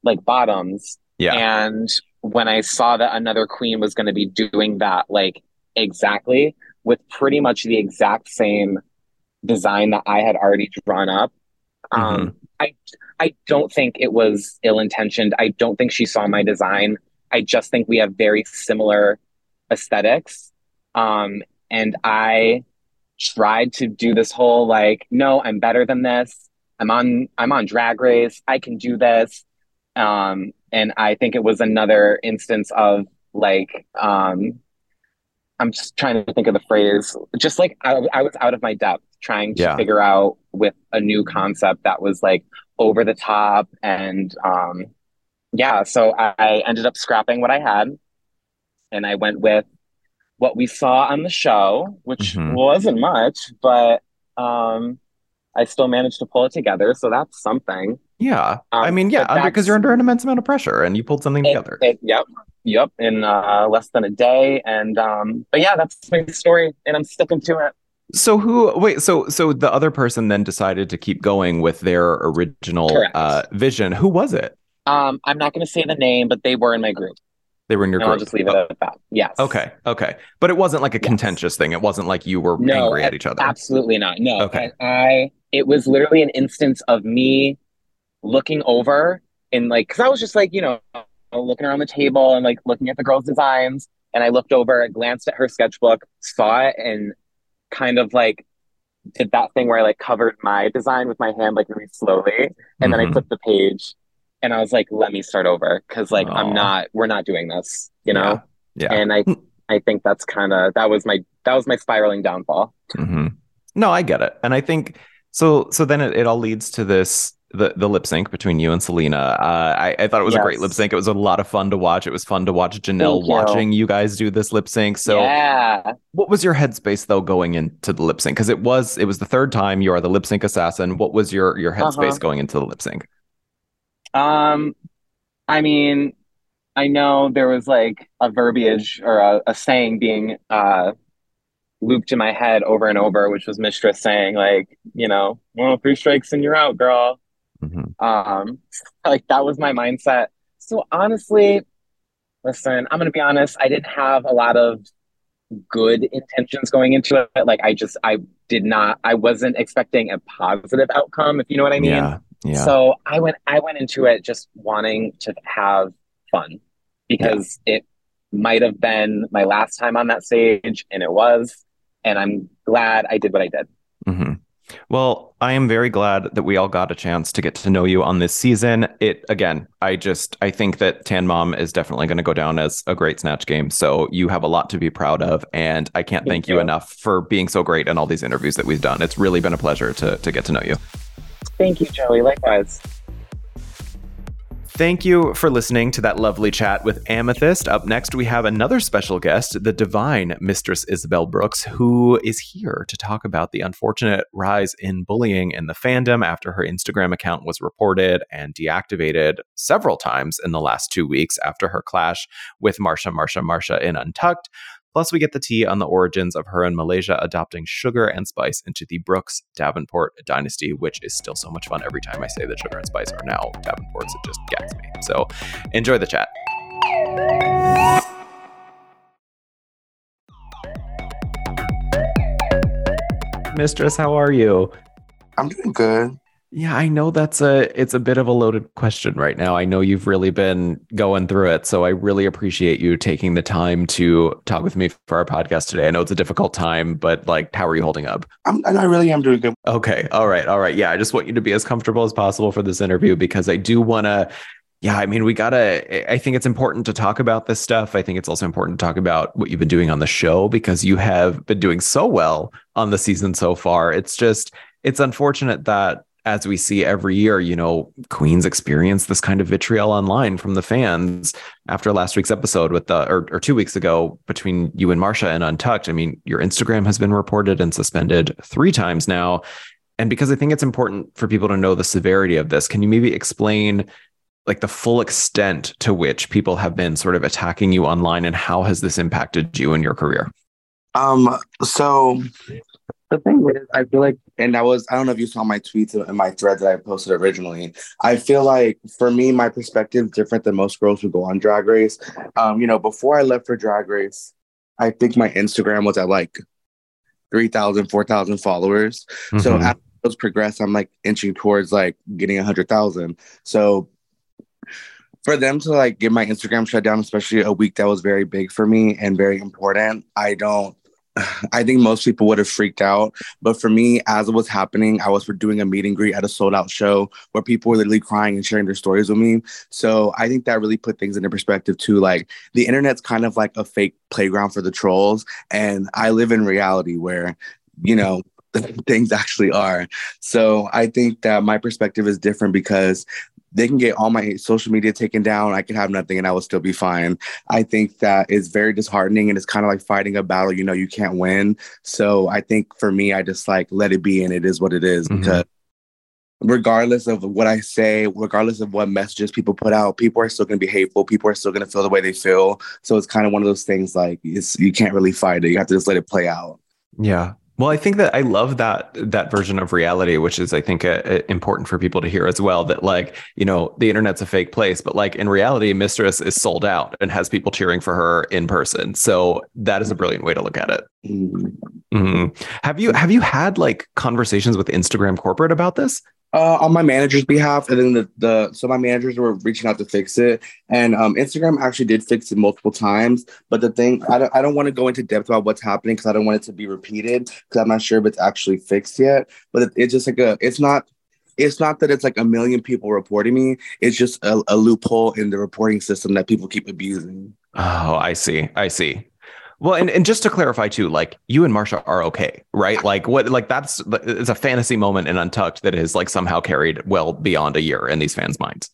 like bottoms. Yeah. And when i saw that another queen was going to be doing that like exactly with pretty much the exact same design that i had already drawn up um, mm-hmm. um i i don't think it was ill intentioned i don't think she saw my design i just think we have very similar aesthetics um and i tried to do this whole like, no, I'm better than this. I'm on I'm on drag race. I can do this. Um, and I think it was another instance of like um I'm just trying to think of the phrase. Just like I, I was out of my depth trying to yeah. figure out with a new concept that was like over the top and um yeah, so I ended up scrapping what I had and I went with what we saw on the show, which mm-hmm. wasn't much, but um, I still managed to pull it together. So that's something. Yeah. Um, I mean, yeah, because you're under an immense amount of pressure and you pulled something it, together. It, yep. Yep. In uh, less than a day. And, um, but yeah, that's my story and I'm sticking to it. So who wait so so the other person then decided to keep going with their original uh, vision. Who was it? Um, I'm not going to say the name, but they were in my group. They were in your group. I'll just leave it oh. at that. Yes. Okay. Okay. But it wasn't like a yes. contentious thing. It wasn't like you were no, angry at each other. Absolutely not. No. Okay. I, I it was literally an instance of me looking over and like because I was just like you know looking around the table and like looking at the girls' designs, and I looked over, glanced at her sketchbook, saw it, and kind of like did that thing where I like covered my design with my hand like really slowly, and mm-hmm. then I flipped the page and I was like, let me start over because like Aww. I'm not, we're not doing this, you know. Yeah. yeah. And I, I think that's kind of that was my that was my spiraling downfall. Mm-hmm. No, I get it, and I think so. So then it, it all leads to this the the lip sync between you and Salina. Uh, I, I thought it was yes. a great lip sync. It was a lot of fun to watch. It was fun to watch Janelle Thank watching you. you guys do this lip sync. So yeah. what was your headspace though going into the lip sync? Because it was it was the third time you are the lip sync assassin. What was your your headspace uh-huh. going into the lip sync? Um, I mean, I know there was like a verbiage or a, a saying being uh, looped in my head over and over, which was Mistress saying like, you know, well, three strikes and you're out, girl. Mm-hmm. Um, <laughs> like that was my mindset. So honestly, listen, I'm gonna be honest. I didn't have a lot of good intentions going into it. Like I just, I did not, I wasn't expecting a positive outcome, if you know what I mean. Yeah. Yeah. So I went I went into it just wanting to have fun because yeah. it might have been my last time on that stage and it was and I'm glad I did what I did. Mm-hmm. Well, I am very glad that we all got a chance to get to know you on this season. It again, I just I think that Tan Mom is definitely going to go down as a great snatch game. So you have a lot to be proud of, and I can't thank, thank you. you enough for being so great in all these interviews that we've done. It's really been a pleasure to to get to know you. Thank you, Joey. Likewise. Thank you for listening to that lovely chat with Amethyst. Up next, we have another special guest, the divine Mistress Isabelle Brooks, who is here to talk about the unfortunate rise in bullying in the fandom after her Instagram account was reported and deactivated several times in the last two weeks after her clash with Marcia, Marcia, Marcia in Untucked. Plus, we get the tea on the origins of her and Malaysia adopting sugar and spice into the Brooks Davenport dynasty, which is still so much fun every time I say that sugar and spice are now Davenports. It just gets me. So enjoy the chat. Mistress, how are you? I'm doing good. Yeah, I know that's a it's a bit of a loaded question right now. I know you've really been going through it, so I really appreciate you taking the time to talk with me for our podcast today. I know it's a difficult time, but like how are you holding up? I'm I really am doing good. Okay. All right. All right. Yeah, I just want you to be as comfortable as possible for this interview because I do want to yeah, I mean, we gotta. I think it's important to talk about this stuff. I think it's also important to talk about what you've been doing on the show because you have been doing so well on the season so far. It's just, it's unfortunate that as we see every year, you know, Queens experience this kind of vitriol online from the fans after last week's episode with the, or, or two weeks ago between you and Marcia and Untucked. I mean, your Instagram has been reported and suspended three times now. And because I think it's important for people to know the severity of this, can you maybe explain like the full extent to which people have been sort of attacking you online and how has this impacted you in your career? Um, so the thing is, I feel like, and that was, I don't know if you saw my tweets and my thread that I posted originally. I feel like for me, my perspective is different than most girls who go on Drag Race. Um, you know, before I left for Drag Race, I think my Instagram was at like 3,000, 4,000 followers. Mm-hmm. So as those progress, I'm like inching towards like getting 100,000. So for them to like get my Instagram shut down, especially a week that was very big for me and very important, I don't I think most people would have freaked out. But for me, as it was happening, I was for doing a meet and greet at a sold out show where people were literally crying and sharing their stories with me. So I think that really put things into perspective too. Like the internet's kind of like a fake playground for the trolls. And I live in reality where, you know, <laughs> things actually are. So I think that my perspective is different because they can get all my social media taken down. I could have nothing and I will still be fine. I think that is very disheartening and it's kind of like fighting a battle you know you can't win. So I think for me, I just like let it be and it is what it is mm-hmm. because regardless of what I say, regardless of what messages people put out, people are still going to be hateful. People are still going to feel the way they feel. So it's kind of one of those things like it's, you can't really fight it. You have to just let it play out. Yeah. Well, I think that I love that that version of reality, which is I think a, a important for people to hear as well. That like you know the internet's a fake place, but like in reality, Mistress is sold out and has people cheering for her in person. So that is a brilliant way to look at it. Mm-hmm. Have you have you had like conversations with Instagram corporate about this? uh, on my manager's behalf, and then the, the so my managers were reaching out to fix it, and um, Instagram actually did fix it multiple times. But the thing, I don't, I don't want to go into depth about what's happening because I don't want it to be repeated because I'm not sure if it's actually fixed yet. But it, it's just like a, it's not. It's not that it's like a million people reporting me. It's just a, a loophole in the reporting system that people keep abusing. Oh, I see. I see. Well, and, and just to clarify too, like you and Marcia are okay, right? Like what, like that's it's a fantasy moment in Untucked that is like somehow carried well beyond a year in these fans' minds.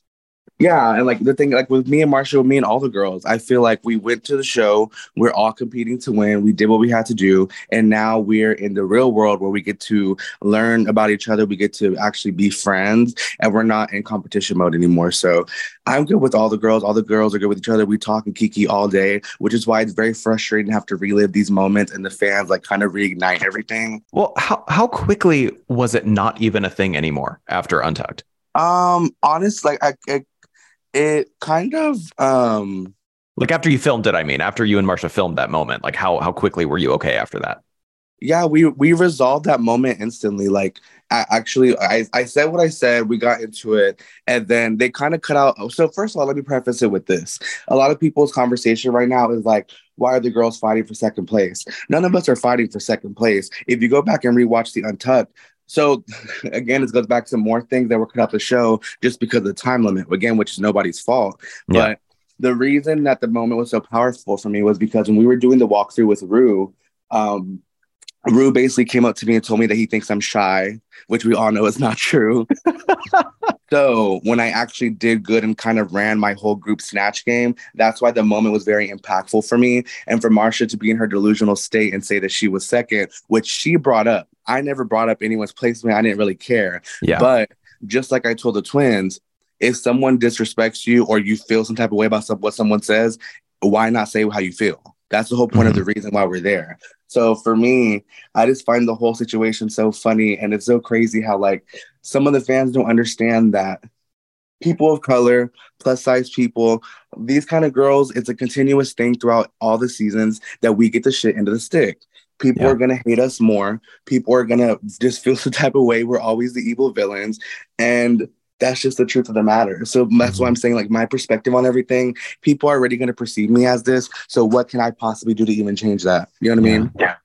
Yeah, and like the thing, like with me and Marcia, me and all the girls, I feel like we went to the show. We're all competing to win. We did what we had to do, and now we're in the real world where we get to learn about each other. We get to actually be friends, and we're not in competition mode anymore. So I'm good with all the girls. All the girls are good with each other. We talk and kiki all day, which is why it's very frustrating to have to relive these moments and the fans like kind of reignite everything. Well, how how quickly was it not even a thing anymore after Untucked? Um, honest, like I, I it kind of um like after you filmed it, I mean, after you and Marcia filmed that moment, like how how quickly were you okay after that? Yeah, we we resolved that moment instantly. Like I, actually, I I said what I said. We got into it, and then they kind of cut out. So first of all, let me preface it with this: a lot of people's conversation right now is like, why are the girls fighting for second place? None of us are fighting for second place. If you go back and rewatch the Untucked, so <laughs> again, this goes back to more things that were cut out the show just because of the time limit, again, which is nobody's fault. Yeah. But the reason that the moment was so powerful for me was because when we were doing the walkthrough with Rue, um, Rue basically came up to me and told me that he thinks I'm shy, which we all know is not true. <laughs> so when I actually did good and kind of ran my whole group snatch game, that's why the moment was very impactful for me. And for Marcia to be in her delusional state and say that she was second, which she brought up. I never brought up anyone's placement. I didn't really care. Yeah. But just like I told the twins, if someone disrespects you or you feel some type of way about some, what someone says, why not say how you feel? That's the whole point mm-hmm. of the reason why we're there. So for me, I just find the whole situation so funny. And it's so crazy how, like, some of the fans don't understand that people of color, plus size people, these kind of girls, it's a continuous thing throughout all the seasons that we get the shit into the stick. People yeah. are gonna hate us more. People are gonna just feel <laughs> some type of way. We're always the evil villains. And that's just the truth of the matter. So that's why I'm saying, like, my perspective on everything, people are already going to perceive me as this. So what can I possibly do to even change that? You know what I mean? Yeah.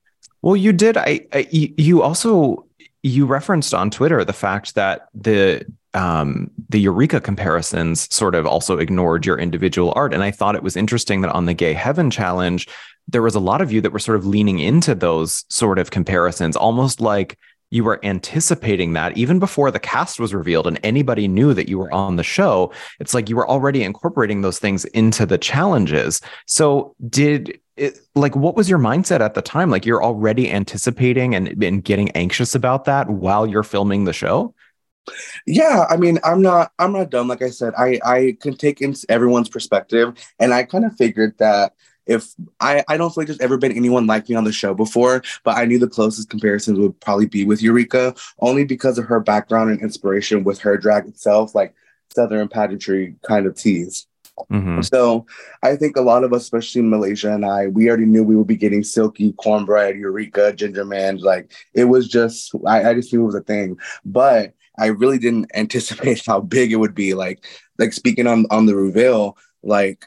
Well, you did. I, I you also you referenced on Twitter the fact that the um, the Eureka comparisons sort of also ignored your individual art, and I thought it was interesting that on the Gay Heaven Challenge, there was a lot of you that were sort of leaning into those sort of comparisons, almost like you were anticipating that even before the cast was revealed and anybody knew that you were on the show. It's like you were already incorporating those things into the challenges. So, did it, like what was your mindset at the time? Like you're already anticipating and, and getting anxious about that while you're filming the show? Yeah, I mean, I'm not I'm not dumb. Like I said, I I can take in everyone's perspective, and I kind of figured that if I I don't feel like there's ever been anyone like me on the show before, but I knew the closest comparisons would probably be with Eureka, only because of her background and inspiration with her drag itself, like Southern pageantry kind of tease. Mm-hmm. So I think a lot of us, especially Malaysia and I, we already knew we would be getting silky cornbread, Eureka, Ginger Minj. Like it was just, I, I just knew it was a thing. But I really didn't <laughs> anticipate how big it would be. Like, like speaking on on the reveal, like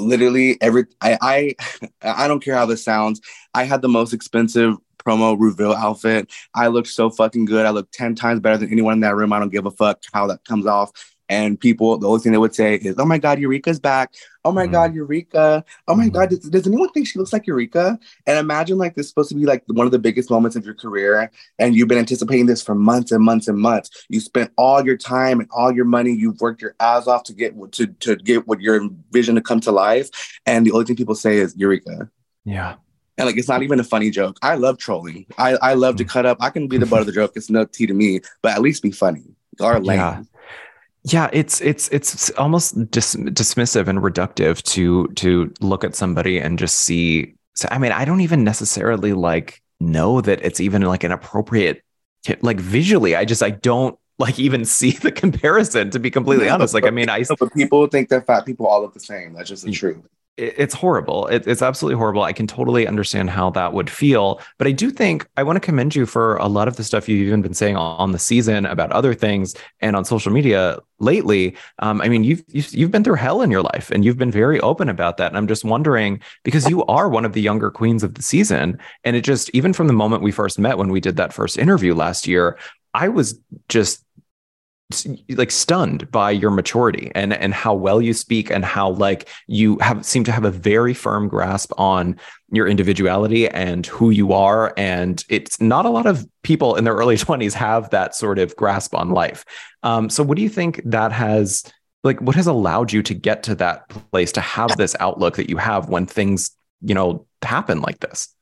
literally every I I <laughs> I don't care how this sounds. I had the most expensive promo reveal outfit. I looked so fucking good. I looked 10 times better than anyone in that room. I don't give a fuck how that comes off. And people, the only thing they would say is, "Oh my God, Eureka's back! Oh my mm. God, Eureka! Oh my mm. God, does, does, anyone think she looks like Eureka?" And imagine like this is supposed to be like one of the biggest moments of your career, and you've been anticipating this for months and months and months. You spent all your time and all your money. You've worked your ass off to get to to get what your vision to come to life, and the only thing people say is Eureka. Yeah. And like it's not even a funny joke. I love trolling. I, I love to mm. cut up. I can be the butt of the joke. It's no tea to me, but at least be funny or lame. Yeah yeah it's it's it's almost dis- dismissive and reductive to to look at somebody and just see so i mean i don't even necessarily like know that it's even like an appropriate like visually i just i don't like even <laughs> see the comparison to be completely honest like i mean i but people think that fat people all look the same that's just the truth it's horrible. It, it's absolutely horrible. I can totally understand how that would feel. But I do think I want to commend you for a lot of the stuff you've even been saying on the season about other things and on social media lately. Um, I mean, you've, you've been through hell in your life, and you've been very open about that. And I'm just wondering because you are one of the younger queens of the season, and it just even from the moment we first met when we did that first interview last year, I was just like stunned by your maturity and and how well you speak and how like you have seem to have a very firm grasp on your individuality and who you are. And it's not a lot of people in their early <laughs> 20s have that sort of grasp on life. Um, so what do you think that has like what has allowed you to get to that place to have this outlook that you have when things you know happen like this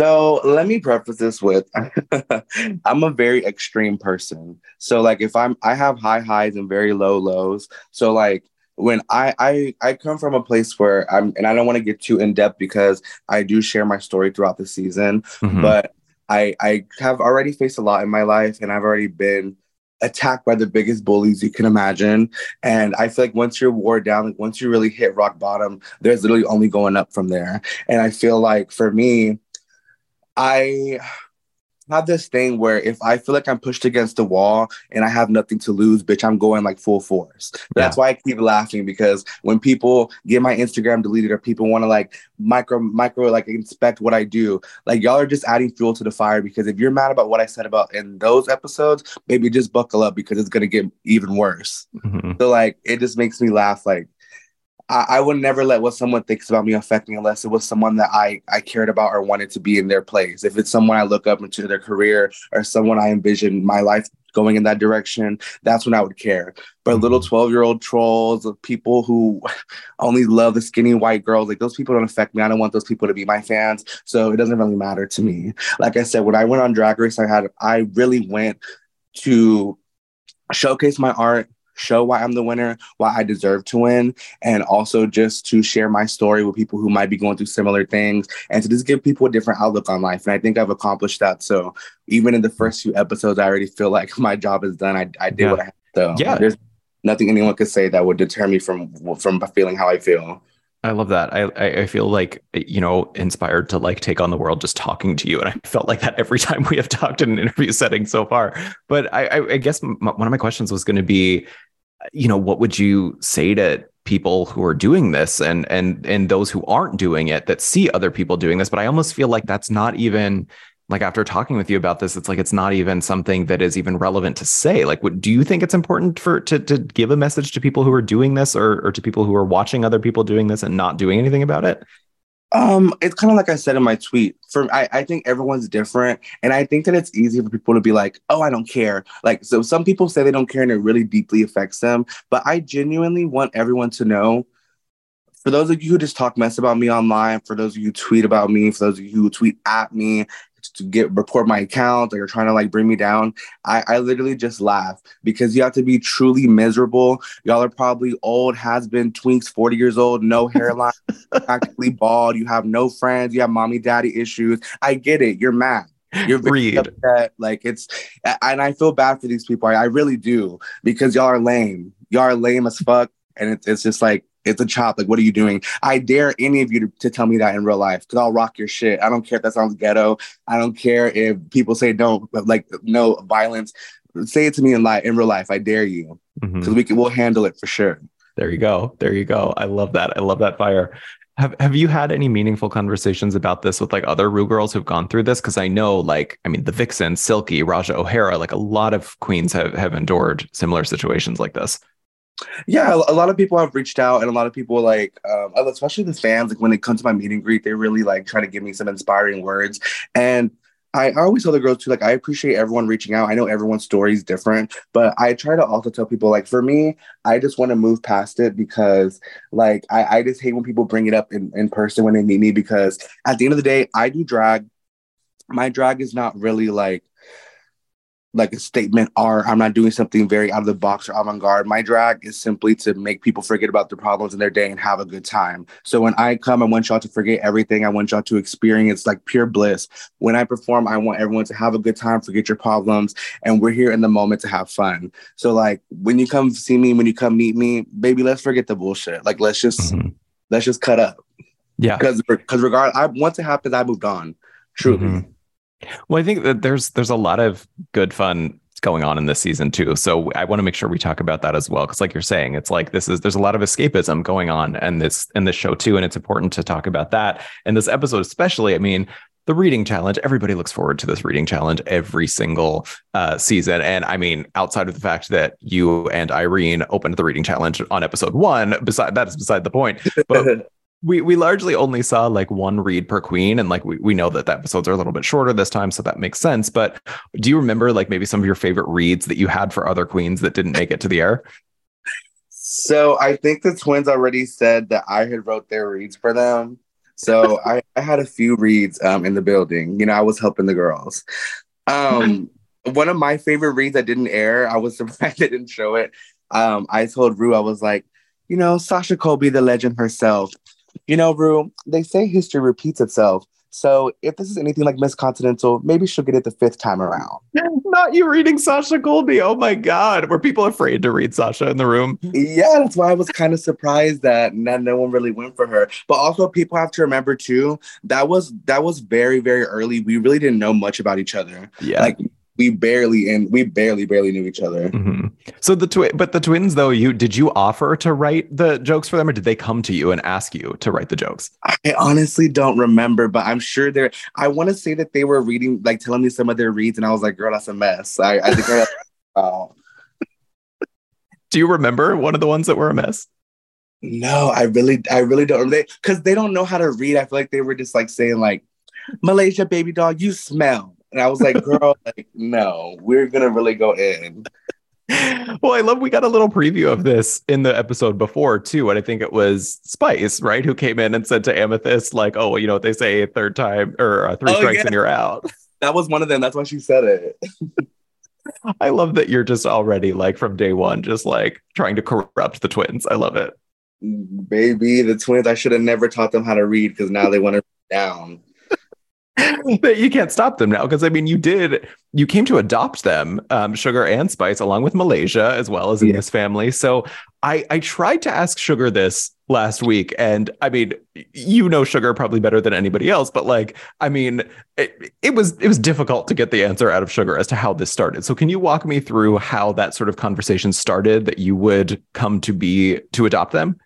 so let me preface this with <laughs> I'm a very extreme person. So like if I'm I have high highs and very low lows. So like when I I I come from a place where I'm and I don't want to get too in depth because I do share my story throughout the season, mm-hmm. but I I have already faced a lot in my life and I've already been attacked by the biggest bullies you can imagine. And I feel like once you're wore down, like once you really hit rock bottom, there's literally only going up from there. And I feel like for me, I have this thing where if I feel like I'm pushed against the wall and I have nothing to lose, bitch, I'm going like full force. Yeah. That's why I keep laughing because when people get my Instagram deleted or people want to like micro micro like inspect what I do, like y'all are just adding fuel to the fire because if you're mad about what I said about in those episodes, maybe just buckle up because it's gonna get even worse. Mm-hmm. So like it just makes me laugh like I, I would never let what someone thinks about me affect me unless it was someone that I, I cared about or wanted to be in their place. If it's someone I look up into their career or someone I envision my life going in that direction, that's when I would care. But mm-hmm. little 12 year old trolls of people who <laughs> only love the skinny white girls, like those people don't affect me. I don't want those people to be my fans. So it doesn't really matter to me. Like I said, when I went on Drag Race, I had, I really went to showcase my art show why I'm the winner, why I deserve to win, and also just to share my story with people who might be going through similar things and to just give people a different outlook on life. And I think I've accomplished that. So even in the first few episodes, I already feel like <laughs> my job is done. I, I did yeah. what I had. to. yeah. there's nothing anyone could say that would deter me from from feeling how I feel. I love that. I I feel like you know inspired to like take on the world just talking to you, and I <laughs> felt like that every <laughs> time we have talked in an interview setting so far. But I I, I guess one of my questions was going to be, you know, what would you say to people who are doing this and and and those who aren't doing it that see other people doing this? But I almost feel like that's not even like after talking with you about this it's like it's not even something that is even relevant to say like what do you think it's important for to to give a message to people who are doing this or or to people who are watching other people doing this and not doing anything about it Um, it's kind of like I said in my tweet. For I, I think everyone's different, and I think that it's easy for people to be like, "Oh, I don't care." Like, so some people say they don't care, and it really deeply affects them. But I genuinely want everyone to know. For those of you who just talk mess about me online, for those of you who tweet about me, for those of you who tweet at me, to get report my account or you're trying to like bring me down, I, I literally just laugh because you have to be truly miserable. Y'all are probably old, has been twinks, 40 years old, no <laughs> hairline, practically bald. You have no friends. You have mommy daddy issues. I get it. You're mad. You're very upset. Like it's, and I feel bad for these people. I, I really do because y'all are lame. Y'all are lame as fuck. And it's, it's just like, it's a chop. Like, what are you doing? I dare any of you to, to tell me that in real life because I'll rock your shit. I don't care if that sounds ghetto. I don't care if people say no, like no violence. Say it to me in life, in real life. I dare you because mm-hmm. we can. We'll handle it for sure. There you go. There you go. I love that. I love that fire. Have Have you had any meaningful conversations about this with like other Rue girls who've gone through this? Because I know, like, I mean, the Vixen, Silky, Ra'Jah O'Hara, like a lot of queens have have endured similar situations like this yeah a lot of people have reached out and a lot of people like um, especially the fans like when they come to my meet and greet they really like try to give me some inspiring words and I, always tell the girls too, like, I appreciate everyone reaching out. I know everyone's story is different, but I try to also tell people, like, for me, I just want to move past it because, like, I, I just hate when people bring it up in, in person when they meet me because at the end of the day, I do drag. My drag is not really like like a statement art. I'm not doing something very out of the box or avant garde. My drag is simply to make people forget about their problems in their day and have a good time. So when I come, I want y'all to forget everything. I want y'all to experience like pure bliss. When I perform, I want everyone to have a good time, forget your problems, and we're here in the moment to have fun. So like when you come see me, when you come meet me, baby, let's forget the bullshit. Like let's just mm-hmm. let's just cut up. Yeah. Because because regard, I once it happens, I moved on. Truly. Mm-hmm. Well, I think that there's there's a lot of good fun going on in this season too. So I want to make sure we talk about that as well because like you're saying it's like this is there's a lot of escapism going on and this in this show too and it's important to talk about that. And this episode especially, I mean, the reading challenge everybody looks forward to this reading challenge every single uh, season and i mean outside of the fact that you and irene opened the reading challenge on episode one beside that is beside the point but <laughs> we we largely only saw like one read per queen and like we, we know that the episodes are a little bit shorter this time so that makes sense but do you remember like maybe some of your favorite reads that you had for other queens that didn't make it to the air? So i think the twins already said that i had wrote their reads for them. So <laughs> I, I had a few reads um, in the building. You know i was helping the girls. Um, <laughs> one of my favorite reads that didn't air i was <laughs> surprised they didn't show it. Um, i told rue i was like you know sasha colby the legend herself you know, Rue, they say history repeats itself. So if this is anything like Miss Continental, maybe she'll get it the fifth time around. <laughs> Not you reading Sasha Colby. Oh my God. Were people afraid to read Sasha in the room? Yeah, that's why I was kind of surprised that not, no one really went for her. But also people have to remember too, that was that was very, very early. We really didn't know much about each other. Yeah. Like we barely and we barely barely knew each other. Mm-hmm. So the twin, but the twins though, you did you offer to write the jokes for them, or did they come to you and ask you to write the jokes? I honestly don't remember, but I'm sure they're. I want to say that they were reading, like telling me some of their reads, and I was like, "Girl, that's a mess." I, I think. I, <laughs> oh. Do you remember one of the ones that were a mess? No, I really, I really don't. Because they, they don't know how to read. I feel like they were just like saying like, "Malaysia, baby doll, you smell." And I was like, girl, like, no, we're gonna really go in. Well, I love we got a little preview of this in the episode before too. And I think it was Spice, right, who came in and said to Amethyst, like, oh, you know what they say, third time or uh, three oh, strikes yeah. and you're out. That was one of them. That's why she said it. <laughs> I love that you're just already like from day one, just like trying to corrupt the twins. I love it. Baby, the twins, I should have never taught them how to read because now they want to down. <laughs> you can't stop them now because I mean, you did, you came to adopt them, um, Sugar and Spice, along with Malaysia as well as in yeah. this family. So I, I tried to ask Sugar this last week, and I mean, you know Sugar probably better than anybody else, but like, I mean, it, it was it was difficult to get the answer out of Sugar as to how this started. So can you walk me through how that sort of conversation started that you would come to be to adopt them?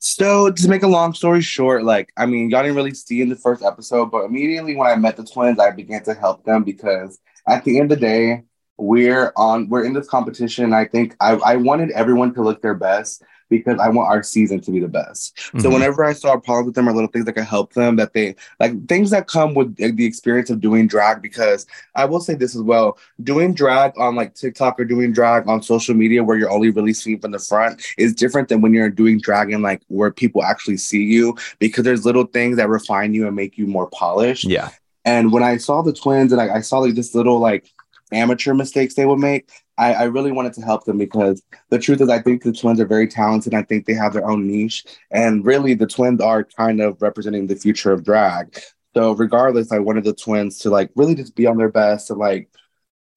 So to make a long story short, like I mean, y'all didn't really see in the first episode, but immediately when I met the twins, I began to help them because at the end of the day, we're on we're in this competition. I think I, I wanted everyone to look their best because I want our season to be the best. Mm-hmm. So whenever I saw problems with them or little things that could help them, that they like things that come with the experience of doing drag, because I will say this as well, doing drag on like TikTok or doing drag on social media where you're only really seen from the front is different than when you're doing drag and like where people actually see you because there's little things that refine you and make you more polished. Yeah. And when I saw the twins and I, I saw like this little like amateur mistakes they would make, I, I, really wanted to help them because the truth is, I think the twins are very talented. I think they have their own niche. And really, the twins are kind of representing the future of drag. So, regardless, I wanted the twins to like really just be on their best and like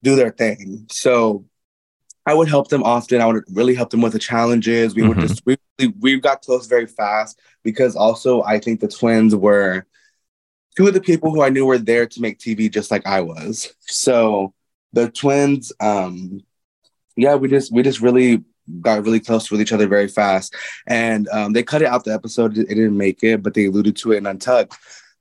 do their thing. So, I would help them often. I would really help them with the challenges. We mm-hmm. would just, we, we got close very fast because also I think the twins were two of the people who I knew were there to make TV just like I was. So, the twins, um, yeah, we just we just really got really close with each other very fast, and um, they cut it out the episode. It didn't make it, but they alluded to it in Untucked.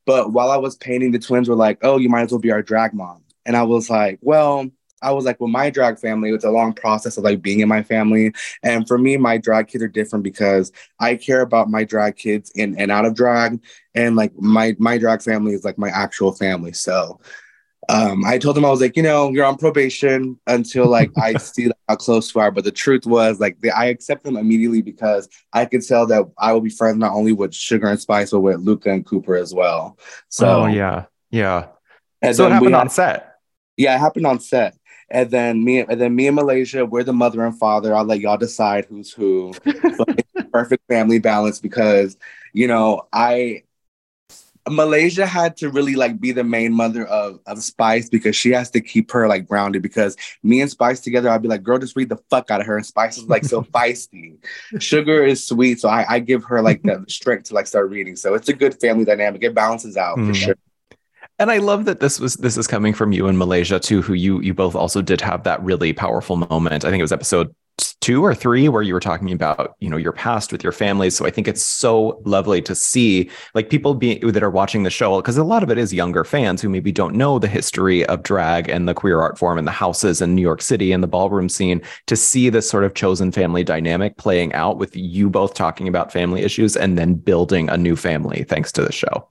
But while I was painting, the twins were like, "Oh, you might as well be our drag mom," and I was like, "Well." I was like, well, my drag family, it's a long process of like being in my family. And for me, my drag kids are different because I care about my drag kids in and out of drag. And like my my drag family is like my actual family. So um, I told him I was like, you know, you're on probation until like I <laughs> see how close we are. But the truth was like the, I accept them immediately because I could tell that I will be friends not only with Sugar and Spice but with Luca and Cooper as well. So oh, yeah, yeah. so it happened on set. Yeah, it happened on set. And then me and then me and Malaysia, we're the mother and father. I'll let y'all decide who's who. <laughs> perfect family balance because you know I Malaysia had to really like be the main mother of, of Spice because she has to keep her like grounded. Because me and Spice together, I'd be like, girl, just read the fuck out of her. And Spice is like so <laughs> feisty. Sugar is sweet, so I, I give her like the <laughs> strength to like start reading. So it's a good family dynamic. It balances out mm. for sure. And I love that this was this is coming from you in Malaysia too, who you you both also did have that really powerful moment. I think it was episode two or three where you were talking about you know your past with your family. So i think it's so lovely to see like people be, that are watching the show because a lot of it is younger fans who maybe don't know the history of drag and the queer art form and the houses in new york city and the ballroom scene to see this sort of chosen family dynamic playing out with you both talking about family issues and then building a new family thanks to the show.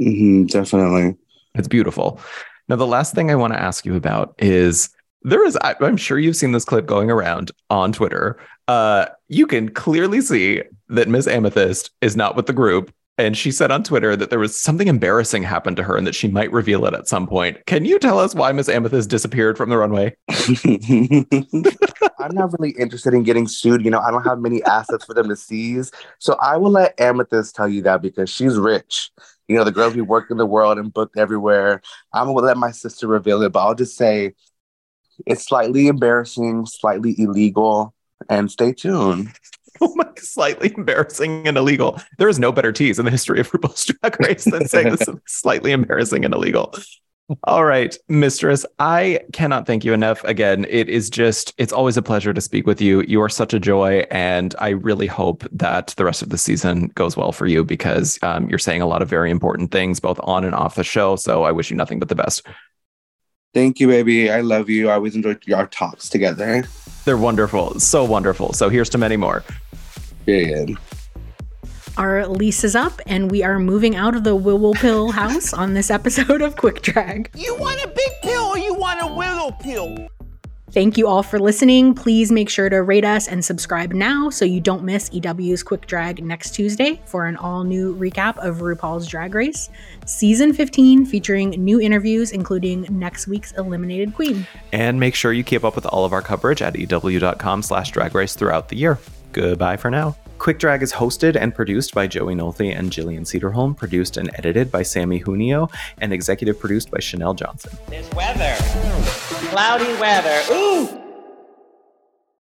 Mm-hmm, definitely. It's beautiful. Now the last thing i want to ask you about is there is I, am sure you've seen this clip going around on twitter. Uh, you can clearly see that miss amethyst is not with the group. And she said on twitter that there was something embarrassing happened to her and that she might reveal it at some point. Can you tell us why miss amethyst disappeared from the runway? <laughs> <laughs> I'm not really interested in getting sued. You know i don't have many assets for them to seize. So i will let amethyst tell you that because she's rich. You know the girls who work in the world and booked everywhere. I'm gonna let my sister reveal it but i'll just say it's slightly embarrassing, slightly illegal, and stay tuned. <laughs> Oh my, slightly embarrassing and illegal. There is no better tease in the history of RuPaul's Drag Race than saying this <laughs> slightly embarrassing and illegal. All right, Mistress, I cannot thank you enough. Again, it is just, it's always a pleasure to speak with you. You are such a joy. And I really hope that the rest of the season goes well for you because um, you're saying a lot of very important things, both on and off the show. So I wish you nothing but the best. Thank you, baby. I love you. I always enjoy our talks together. They're wonderful. So wonderful. So here's to many more. Period. Our lease is up, and we are moving out of the Willow Pill <laughs> house on this episode of Quick Drag. You want a big pill or you want a willow pill? Thank you all for listening. Please make sure to rate us and subscribe now so you don't miss EW's Quick Drag next Tuesday for an all new recap of RuPaul's Drag Race, season 15, featuring new interviews, including next week's Eliminated Queen. And make sure you keep up with all of our coverage at EW.com slash drag race throughout the year. Goodbye for now. Quick Drag is hosted and produced by Joey Nolte and Jillian Sederholm, produced and edited by Sammy Junio, and executive produced by Chanel Johnson. There's weather. Cloudy weather. Ooh!